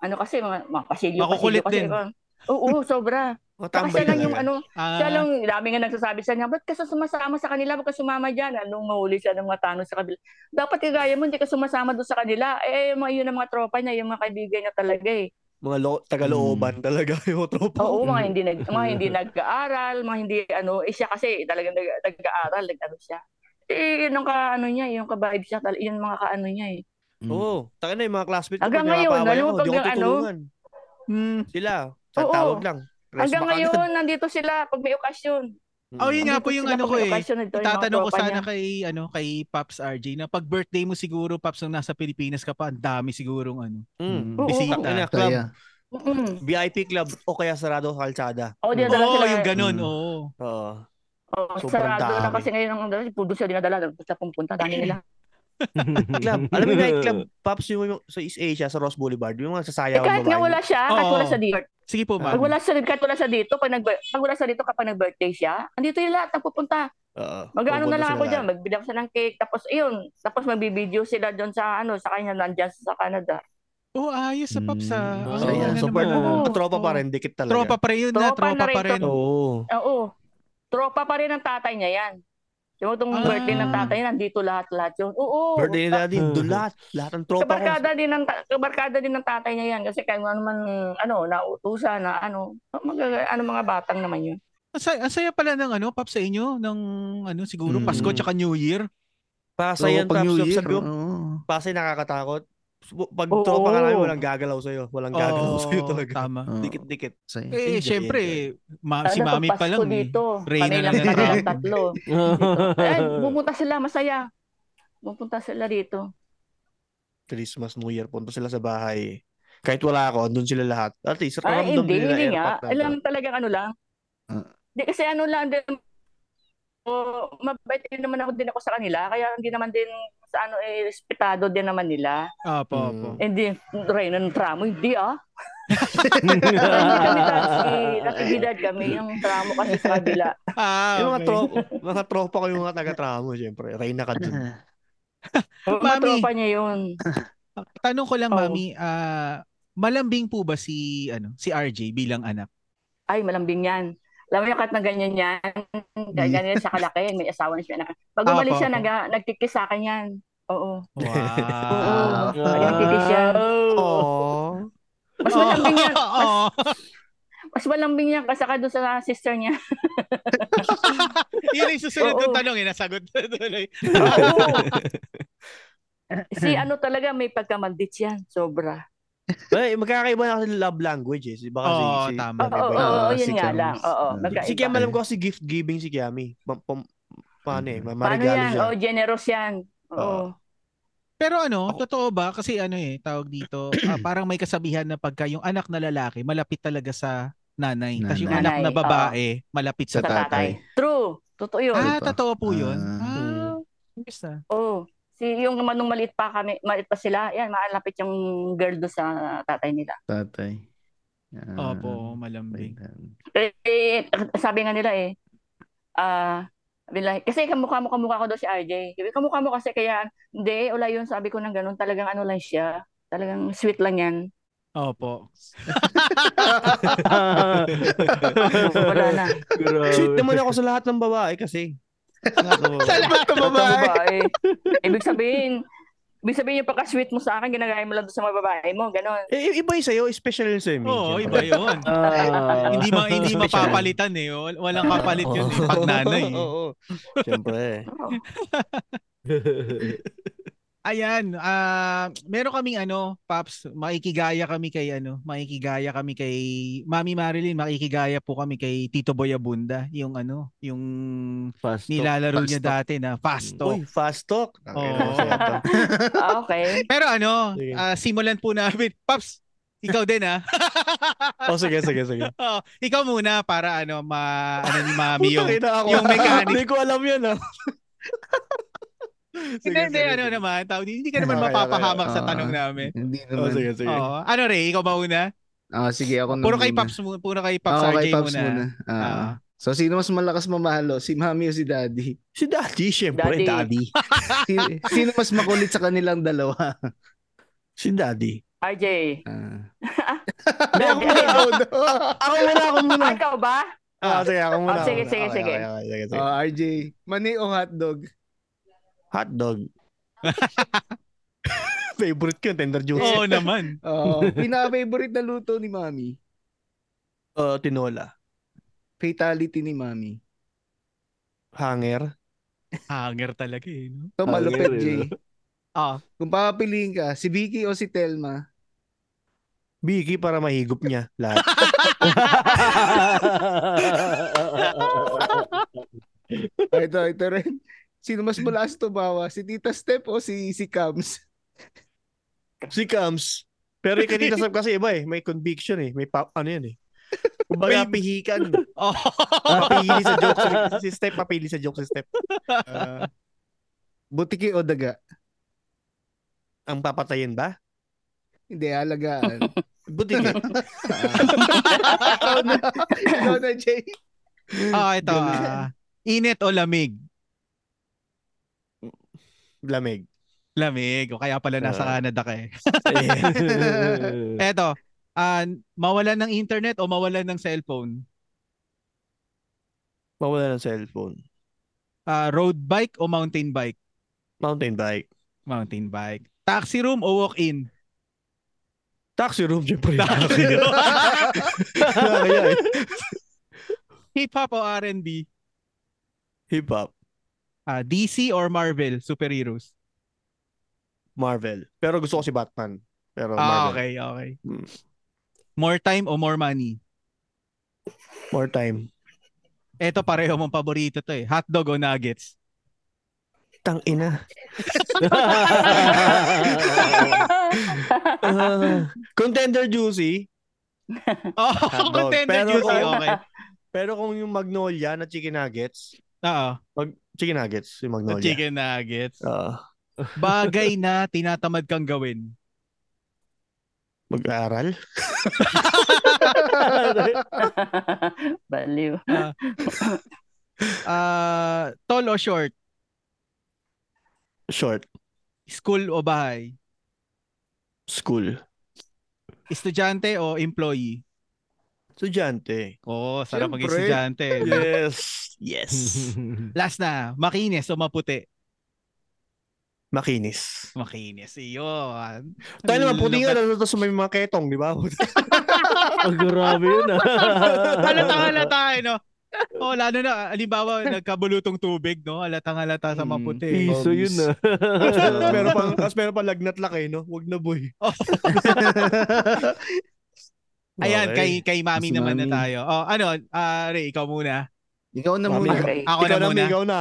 Ano kasi, mga, mga pasilyo. Makukulit pasilyo din. kasi. Oo, sobra. [laughs] Mga Saka siya lang yung ano, Ah, siya lang, dami nga nagsasabi sa kanya, ba't ka sumasama sa kanila? Ba't ka sumama dyan? Anong mahuli siya ng mga tanong sa kabila? Dapat kagaya mo, hindi ka sumasama doon sa kanila. Eh, mga yun ang mga tropa niya, yung mga kaibigan niya talaga eh. Mga lo- taga-looban talaga [laughs] yung tropa. Oo, mga hindi nag mga hindi [laughs] nag-aaral, mga hindi ano, eh siya kasi talagang nag, nag-aaral, nag-ano siya. Eh, yun ang ka, ano niya, yung ka-vibe siya, tal- yun ang mga kaano niya eh. Oo. Taka na yung mga classmates ko. Hanggang ngayon, alam mo, pag ano, hmm. Sila. Sa Oo. tawag lang. Rest Hanggang agad. ngayon, [laughs] nandito sila pag may okasyon. Oh, yun nga po yung ano ko eh. Itatanong ko sana niya. kay ano kay Pops RJ na pag birthday mo siguro Pops nung nasa Pilipinas ka pa, ang dami sigurong ano. Mm. Oo. Bisita. Tangina, club, Mm. VIP club o kaya sarado sa kalsada. O, dinadala Oo, sila. yung ganun, Mm. oo. Oo. Oh, Sobrang sarado na kasi ngayon ang dala, puro siya dinadala, sa pumunta, dami nila. [laughs] club. Alam mo yung nightclub, Pops, yung, yung sa East Asia, sa Ross Boulevard, yung mga Eh, sasayaw kahit nga wala siya, kahit Oo. wala siya dito. Sige po, ma'am. Pag wala siya, kahit wala siya dito, pag, nag, pag wala siya dito kapag nag-birthday siya, andito yung lahat, nagpupunta. Oo. Mag-ano na lang ako sila dyan, magbilang siya ng cake, tapos ayun, tapos magbibideo sila doon sa ano, sa kanya nandyan sa Canada. Oh, ayos sa Pops ah. Mm. Oh, ano Super, naman. Oo. tropa pa rin, dikit talaga. Tropa pa rin yun na, Tropa tropa na rin pa rin. Oo. Oo. Tropa pa rin ang tatay niya yan. Yung itong Ah. birthday ng tatay nandito lahat-lahat yun. Oo. Birthday ni Daddy, doon lahat. Lahat ng tropa ko. Kabarkada din ng kabarkada din ng tatay niya yan kasi kaya ano man ano nautusan na ano mga ano mga batang naman yun. Ang saya, ang saya pala ng ano, Pops sa inyo, ng ano, siguro Mm. Pasko tsaka New Year. Pasay yan, pag Pops. New Year, Sabi ko, oo. Pasay nakakatakot. Pag Oo. tropa ka namin, walang gagalaw sa'yo. Walang gagalaw Oo, sa'yo talaga. Tama. Oo. Dikit-dikit. Saya. Eh, Enjoy, syempre, ma- si Ano, Mami pag pa lang. Eh. dito. Reyna na lang tatlo. [laughs] Dito. Eh, pupunta sila masaya. Pupunta sila dito. Christmas, New Year, punta sila sa bahay. Kahit wala ako, andun sila lahat. At least, ramdam hindi, nila hindi nga. na Alam to. talagang ano lang. Ah. Hindi kasi ano lang din o mabait din naman ako din ako sa kanila kaya hindi naman din sa ano eh respetado din naman nila. Apo, Mm. apo. Hindi Reyna ng tramo hindi ah. hindi kami kasi nakibidad kami yung tramo kasi sa kabila. Ah, [laughs] Yung mga okay. tropa, mga tropa ko yung mga taga-tramo, syempre. Reyna ka dun. [laughs] Mga Mami. tropa niya yun. [laughs] Tanong ko lang, Oo. Mami, ah, malambing po ba si ano si RJ bilang anak? Ay, malambing yan. Alam mo yung kahit na ganyan yan, ganyan yan siya kalaki, may asawa na siya. Na. Pag umalis Apo, siya, nag, nagkikis sa akin yan. Oo. Wow. Oo. Ayan, kikis yan. [laughs] Aww. Mas malambing yan. Mas, Oo. mas malambing yan kasaka doon sa sister niya. [laughs] Yun yung susunod Oo. tanong, eh, nasagot na tuloy. Oo. [laughs] si ano talaga, may pagkamandits yan. Sobra. Eh, magkakaiba na kasi love language eh. Di ba kasi Oo, si, tama. Oo, Ah, oo, si yun nga lang. Oo, Ah. magkaiba. si Kiam alam ko kasi gift giving si Kiami. Pa, pa, paano eh, ma- Paano yan? siya. Oh, generous yan. Oo. Oo. Pero ano, Ako- totoo ba? Kasi ano eh, tawag dito, [clears throat] ah, parang may kasabihan na pagka yung anak na lalaki, malapit talaga sa nanay. Tapos yung Nanay. anak na Nanay, babae, malapit sa, Sa tatay. tatay. True. Totoo yun. Ah, totoo po yun. Ah. Ah, ayos na. Oo. Si yung naman nung maliit pa kami, maliit pa sila, yan, malapit yung girl do sa tatay nila. Tatay. Ah, Opo, malambing. Eh, eh, sabi nga nila eh, ah, sabi nila, kasi kamukha mo kamukha ko daw si RJ. Kamukha mo kasi kaya, hindi, wala yun, sabi ko ng ganun, talagang ano lang siya, talagang sweet lang yan. Opo. [laughs] Wala na. Sweet naman ako sa lahat ng babae kasi. [laughs] Sa lahat ng babae. babae. Ibig sabihin, ibig sabihin yung pagka-sweet mo sa akin, ginagaya mo lang doon sa mga babae mo, ganon. eh, iba yung sa'yo, special yun sa'yo. Oo, Min, iba yun. [laughs] Ah, hindi ma hindi Special. mapapalitan eh. Wal- Walang kapalit yun eh. Pag [laughs] nanay. eh. Oo, Siyempre. Ayan, ah meron kaming ano, Paps, makikigaya kami kay ano, makikigaya kami kay Mami Marilyn, makikigaya po kami kay Tito Boy Abunda, yung ano, yung Fast talk. nilalaro fast niya talk. dati na fast talk. Uy, fast talk. Oo. [laughs] Ah, okay. Pero ano, Sige. ah, simulan po namin. [laughs] Paps, ikaw din ah. [laughs] oh, sige, sige, sige. Oo, ikaw muna para ano, ma ano ni Mami yung yung mechanic. Hindi ko alam yan, [laughs] ah. Hindi, hindi, ano naman, tawag, hindi ka naman Okay, okay, mapapahamak sa okay. tanong namin. Hindi Oh, naman. sige, sige. Oo. Ano Ray, ikaw ba una? Ah, sige, ako na Puro kay muna. Paps muna, puro kay Paps Ako RJ kay Paps muna. muna. Ah. Ah. So, sino mas malakas mamahalo? Si Mami o si Daddy? Si Daddy, syempre, Daddy. Daddy. [laughs] Sino, sino mas makulit sa kanilang dalawa? Si Daddy. RJ. Ah. [laughs] Hindi, ako muna. Ako ako muna, ako muna. Ah, ikaw ba? Ah, sige, ako muna. Ah, sige, ako muna. sige, Okay, sige. okay, okay, sige, sige. Oh, RJ, mani o hotdog? Hotdog. [laughs] Favorite ko yung tender juice. Oo naman. [laughs] Oh, pinaka-favorite na luto ni Mami. Uh, tinola. Fatality ni Mami. Hanger. Hanger talaga eh. No? Ito, malupit, Jay. eh, Ah, Kung papapiliin ka, si Vicky o si Telma? Biki para mahigop niya lahat. [laughs] Ah, ito, ito rin. Sino mas malakas tumawa? Si Tita Step o si si Cams? si Cams. Pero yung kanina sab kasi iba eh. May conviction eh. May pa, ano yan eh. Kumbaga pihikan. [laughs] oh. Papili sa joke. Si, si Step papili sa joke si Step. Ah, butiki o daga? Ang papatayin ba? Hindi, alagaan. [laughs] Buti ka. Ikaw na. Ikaw na, Jay. Ah, ito. ah, init o lamig? Lamig. Lamig. O kaya pala nasa Ah. Canada ka eh. [laughs] [laughs] Eto. ah mawalan ng internet o mawalan ng cellphone? Mawala ng cellphone. Ah, road bike o mountain bike? Mountain bike. Mountain bike. Taxi room o walk-in? Taxi room, syempre. Taxi room. Kaya eh. Hip hop o R&B? Hip hop. Ah, DC or Marvel superheroes? Marvel. Pero gusto ko si Batman. Pero Ah, Marvel. okay, okay. Hmm. More time o more money? More time. Eto pareho mong paborito to eh. Hotdog o nuggets? Tang ina. [laughs] Ah, contender juicy. [laughs] Oh, contender Pero juicy, kung- okay. Pero kung yung Magnolia na chicken nuggets, Oo, mag chicken nuggets, yung Magnolia. chicken nuggets. Oo. Bagay [laughs] na tinatamad kang gawin. mag-aaral. [laughs] Baliw. Ah, tall o short? Short. School o bahay? School. Estudyante o employee? Estudyante. Oo, sarap maging Siyempre. estudyante. Yes. Yes. [laughs] Last na, makinis o maputi? Makinis. Makinis. Iyon. Tayo naman, puti nga na sa may mga ketong, di ba? Ang [laughs] grabe yun ah. [laughs] Halata halata eh, no? Oh, lalo na, alimbawa, nagkabulutong tubig, no? Halatang halata sa Mm, maputi. Piso yun ah. Tapos meron pang, tapos meron pang lagnat laki, no? Wag na boy. Ayan, kay, kay Mami naman na Mami. tayo. Oh, ano, ah Ray, ikaw muna. Ikaw na Mami, muna. Okay. Ako ikaw na na, muna. ikaw na.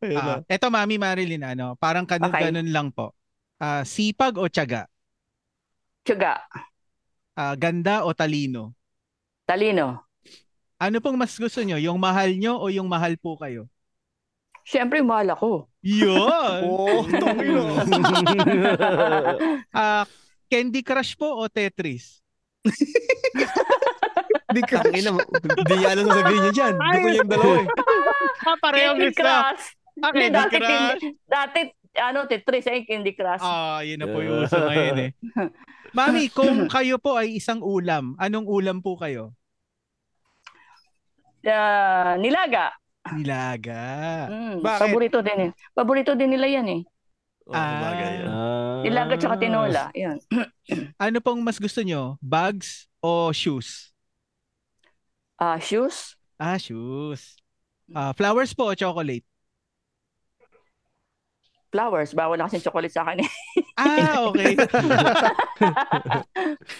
Ayun na. Ah, eto, Mami Marilyn, ano, parang ganun-ganun lang po. Ah, sipag o tiyaga? Tiyaga. Ah, ganda o talino? Talino. Ano pong mas gusto nyo? Yung mahal nyo o yung mahal po kayo? Siyempre, mahal ako. Yun! [laughs] Oh, tangino. [laughs] Ah, Candy Crush po o Tetris? Di ka. Tangina, hindi alam sa sabihin niya dyan. Hindi ko yung dalawa eh. Ah, parehong Candy. Crush. Ah, Hindi, Candy dati, Crush. Candy- dati, ano, Tetris, ay Candy Crush. Ah, yun na po yung uso ngayon eh. [laughs] Mami, kung kayo po ay isang ulam, anong ulam po kayo? Ah, nilaga. Nilaga. Mm, Bakit? paborito din eh. Paborito din nila yan eh. Oh, bagay yan. Ah. Nilaga tsaka tinola. Yan. [clears throat] Ano pong mas gusto nyo? Bags o shoes? Ah, shoes. Ah, shoes. Ah, flowers po o chocolate? Flowers. Bawal na kasi chocolate sa akin eh. Ah, okay. [laughs]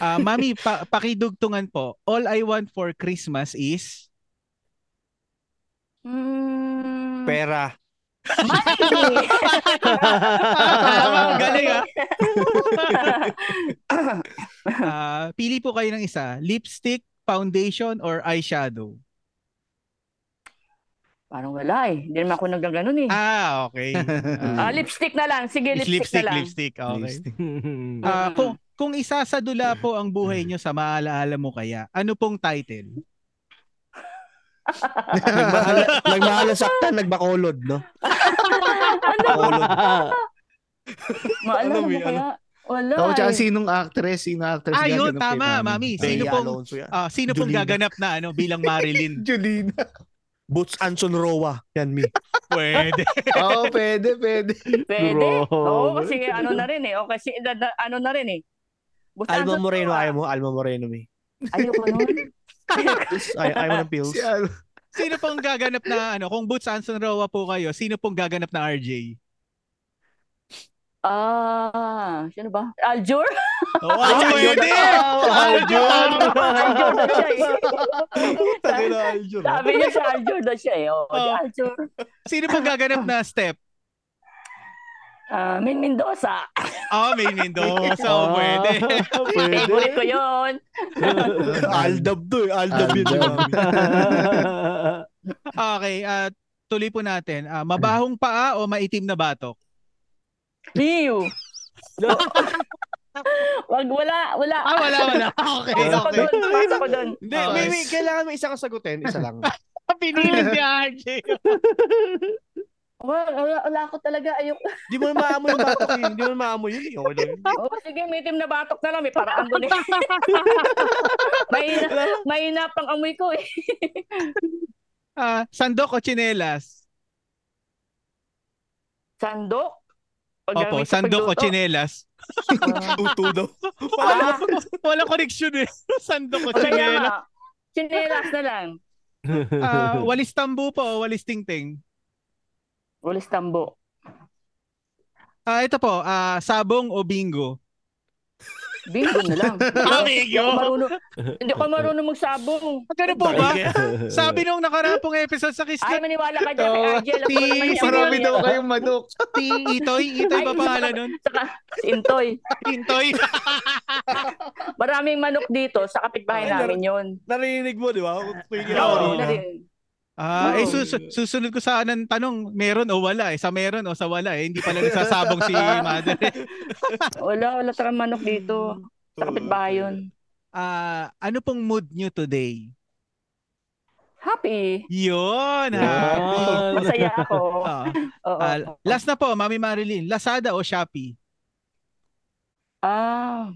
Ah, mami, pa- pakidugtungan po. All I want for Christmas is Mm, Pera. Money. [laughs] Galing ah. [laughs] Ah, pili po kayo ng isa. Lipstick, foundation, or eyeshadow? Parang wala eh. Hindi naman ako nagaganon eh. Ah, okay. [laughs] Ah, lipstick na lang. Sige, lipstick, lipstick, na lang. lipstick. Okay. Lipstick. Ah, kung, kung isasadula po ang buhay nyo sa maalaala mo kaya, ano pong title? Nagmahal, nagmahal ang saktan, nagbakolod, no? Bakolod. Maalala Ano, mo kaya? Wala Ikaw, tsaka eh. sinong actress? Sino actress? Ah, yun, tama, mami. Sino Bea pong- Alonso yan. Ah, sino pong gaganap na ano bilang Marilyn? [laughs] Julina. Boots Anson Roa. Yan, mi. Pwede. [laughs] Oo, pwede, pwede. Pwede. Grabe. Oo, kasi ano na rin eh. O kasi da- da- ano na rin eh. Basta Alma ano- Moreno, ayaw mo? Alma Moreno, mi. Ayoko nun. [laughs] Ay, ayaw mo ng pills? Si ano? Sino pong gaganap na ano, kung Boots Anson Roa po kayo, sino pong gaganap na RJ? Ah, sino ba? Aljur? Oh, pwede! Aljur daw siya eh. Aljur. Sabi niya sa Aljur daw siya eh. Oh, Oh. Aljur. Sino pong gaganap na step? Ah, Min Mendoza. Oh, may Mendoza. Oh, pwede. Pwede. Favorite ko yun. [laughs] Aldab to eh. Aldab yun. Okay, ah tuloy po natin. Ah, mabahong paa o maitim na batok? Liu. [laughs] Wag, wala, wala. Ah, wala, wala. [laughs] Okay, Pasa ko okay. doon, pasa ko doon. Hindi, Okay. may, may, kailangan may isa kang sagutin. Isa lang. Pinilit ni RJ. Wala, wala, wala ko talaga. Ayok. Di mo na maamoy yung batok yun. Di mo na maamoy yun. eh. Okay lang yun. Oh, sige, may itim na batok na lang. May paraan doon eh. [laughs] mahina, mahina pang amoy ko eh. [laughs] Ah, sandok o tsinelas? Sandok? Opo, sandok o pagluto. tsinelas. Tuto daw. Ah, [laughs] Wala connection eh. Sandok o o kaya tsinelas. nga. Chinelas na lang. Ah, walis tambo po o walis tingting? Walis tambo. Ah, ito po, ah, sabong o bingo? Bingo na lang. [laughs] Ah, Hindi bingo. ako marunong, hindi ako marunong magsabong. Ano po ba? [laughs] Sabi nung nakarapong episode sa Kiss Ay, Club, maniwala ka dyan kay Oo. Argel. Ako Si- naman yan. Marami daw kayong manok. [laughs] ti Itoy, Itoy ba Ay, pangalan nun? Saka, si Intoy. Intoy. Maraming manok dito sa kapitbahay Ay, namin yun. Narinig mo, di ba? Tingin Oo, ako Oo. rin. Ah, eh Oo. sus- susunod ko sana ng tanong, meron o wala eh. Sa meron o sa wala eh. Hindi pala nagsasabong si [laughs] Mother. eh. Wala, wala talagang manok dito. Sa kapitbahay yun. Ah, ano pong mood nyo today? Happy. Yun, Yan. ha. [laughs] Masaya ako. [laughs] Ah, Oo. ah, last na po, Mami Marilyn. Lazada o Shopee? Ah.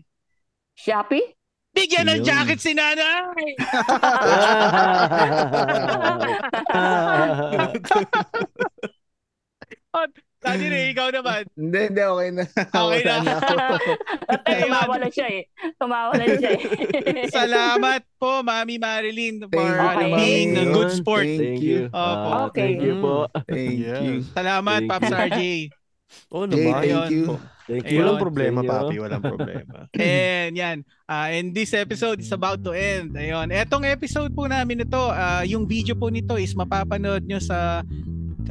Shopee? Bigyan ng jacket si nanay! [laughs] Daddy Ray, ikaw naman. Hindi, hindi, okay na. [laughs] Okay na. At tumawa lang siya eh. Tumawa lang siya eh. [laughs] Salamat po, Mami Marilyn, for Thank you, ano, being a good sport. Thank Thank you. Opo. Ah, Okay. Thank you po. Thank you. Salamat, Thank Pops you. RJ. Oo Jay, naman. thank you. Thank you. Walang problema, inyo. papi. Walang problema. [laughs] And yan, uh, and this episode is about to end. Ayun, etong episode po namin ito, ah, yung video po nito is mapapanood nyo sa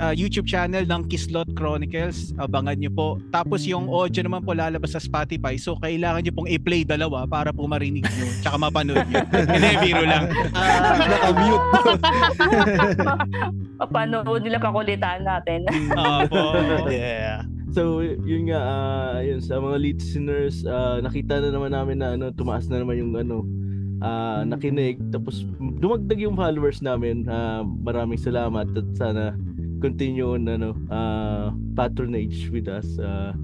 ah, YouTube channel ng Kislot Chronicles. Abangan nyo po. Tapos yung audio naman po lalabas sa Spotify. So kailangan nyo pong i-play dalawa para po marinig nyo. Tsaka mapanood nyo. [laughs] Hindi, biro lang. Ah, Naka-mute. [laughs] Papanood nila kakulitan natin. Opo. yeah. So, yun nga, ah, yun, sa mga listeners, ah, nakita na naman namin na ano, tumaas na naman yung ano, ah, nakinig. Tapos, dumagdag yung followers namin. Ah, maraming salamat at sana continue on ano, ah, patronage with us. Ah,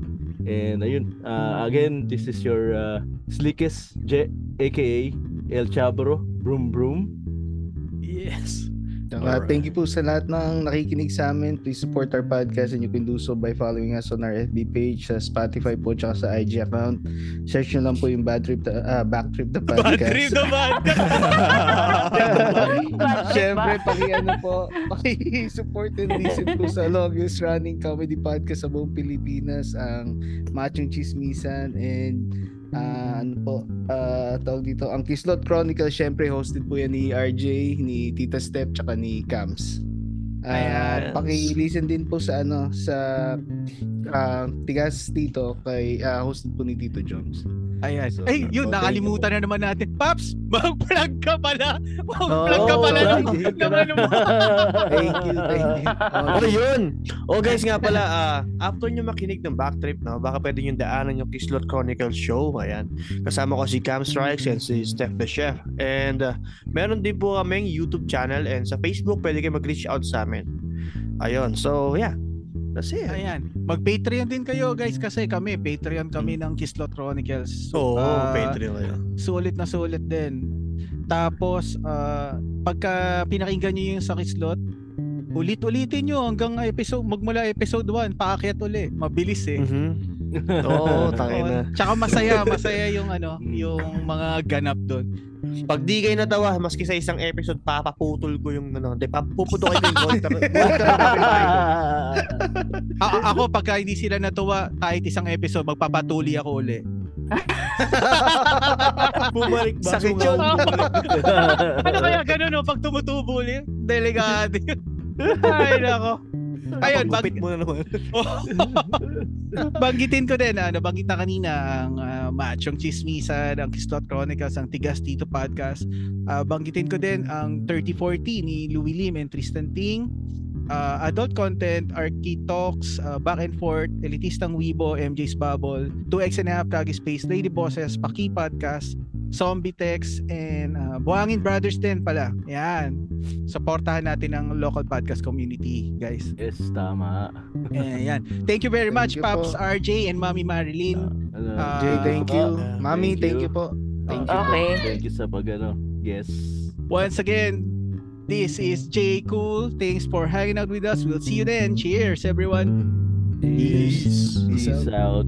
and ayun, ah, again, this is your ah, slickest J, aka El Chabro, Broom Broom. Yes. Saka thank you po sa lahat ng nakikinig sa amin. Please support our podcast and you can do so by following us on our FB page, sa Spotify po, tsaka sa IG account. Search nyo lang po yung Bad Trip, the- ah, Back Trip the Bad Podcast. trip naman. [laughs] Siyempre, paki ano po, [laughs] paki-support and listen po sa longest running comedy podcast sa buong Pilipinas, ang Machong Chismisan and ah, ano po, ah, tawag dito, ang Kislot Chronicle, syempre hosted po yan ni RJ, ni Tita Step, tsaka ni Cams. Ayan. Uh, paki-listen din po sa ano sa ah, Tigas dito kay ah, hosted po ni Tito Jones. Ayan. So, Ay, yun, oh, nakalimutan na naman natin. Paps, [laughs] mag-plug ka pala. Mag-plug ka pala plug. ng ano mo. Thank you, thank you. Oh, yun. Oh, guys, nga pala, ah, after nyo makinig ng Backtrip, no, baka pwede nyo daanan yung Kislot Chronicles show. Ayan. Kasama ko si Cam Strikes and si Steph the Chef. And ah, meron din po kaming YouTube channel and sa Facebook, pwede kayo mag-reach out sa amin. Ayun. So, yeah. That's it. Ayan. Mag-Patreon din kayo guys kasi kami, Patreon kami ng Kislot Chronicles. Oo, ah, Patreon kayo. Sulit na sulit din. Tapos, ah, pagka pinakinggan nyo yung sa Kislot, ulit-ulitin nyo hanggang episode, magmula episode 1, paakyat uli. Mabilis eh. Mhm. [laughs] Oo, tangin na. Tsaka masaya, masaya yung ano, Mm. yung mga ganap doon. Pag di kayo natawa, maski sa isang episode, papaputol ko yung ano, di, papuputo ko yung [laughs] pinakain ko. A- ako pagka hindi sila natuwa kahit isang episode, magpapatuli ako uli. [laughs] Bumalik ba? Sakit yun. [laughs] ano kaya ganun no? Pag tumutubo ulit, delikado. Ay, nako. Ayun, bag, mo na naman. [laughs] banggitin ko din, ano, banggit na kanina ang uh, Machong Chismisan, ang Kislot Chronicles, ang Tigas Tito Podcast. Ah, banggitin ko din ang 3040 ni Louie Lim and Tristan Ting. Ah, adult content, Archie Talks, ah, Back and Forth, Elitistang Weibo, MJ's Bubble, 2X and a half, Kagi Space, Lady Bosses, Paki Podcast, Zombie Text, and ah, Buhangin Brothers din pala. Yan. Supportahan natin ang local podcast community, guys. yes, tama. Ayan. Thank you very much, Thank you Pops po. RJ and Mami Marilyn. Ano, Ah, Jay, thank you. Ah, Mami, thank thank you. you po. Thank you. Okay. Thank you sa pag ano, yes. Once again, this is Jay Cool. Thanks for hanging out with us. We'll see you then. Cheers, everyone. Peace. Peace out.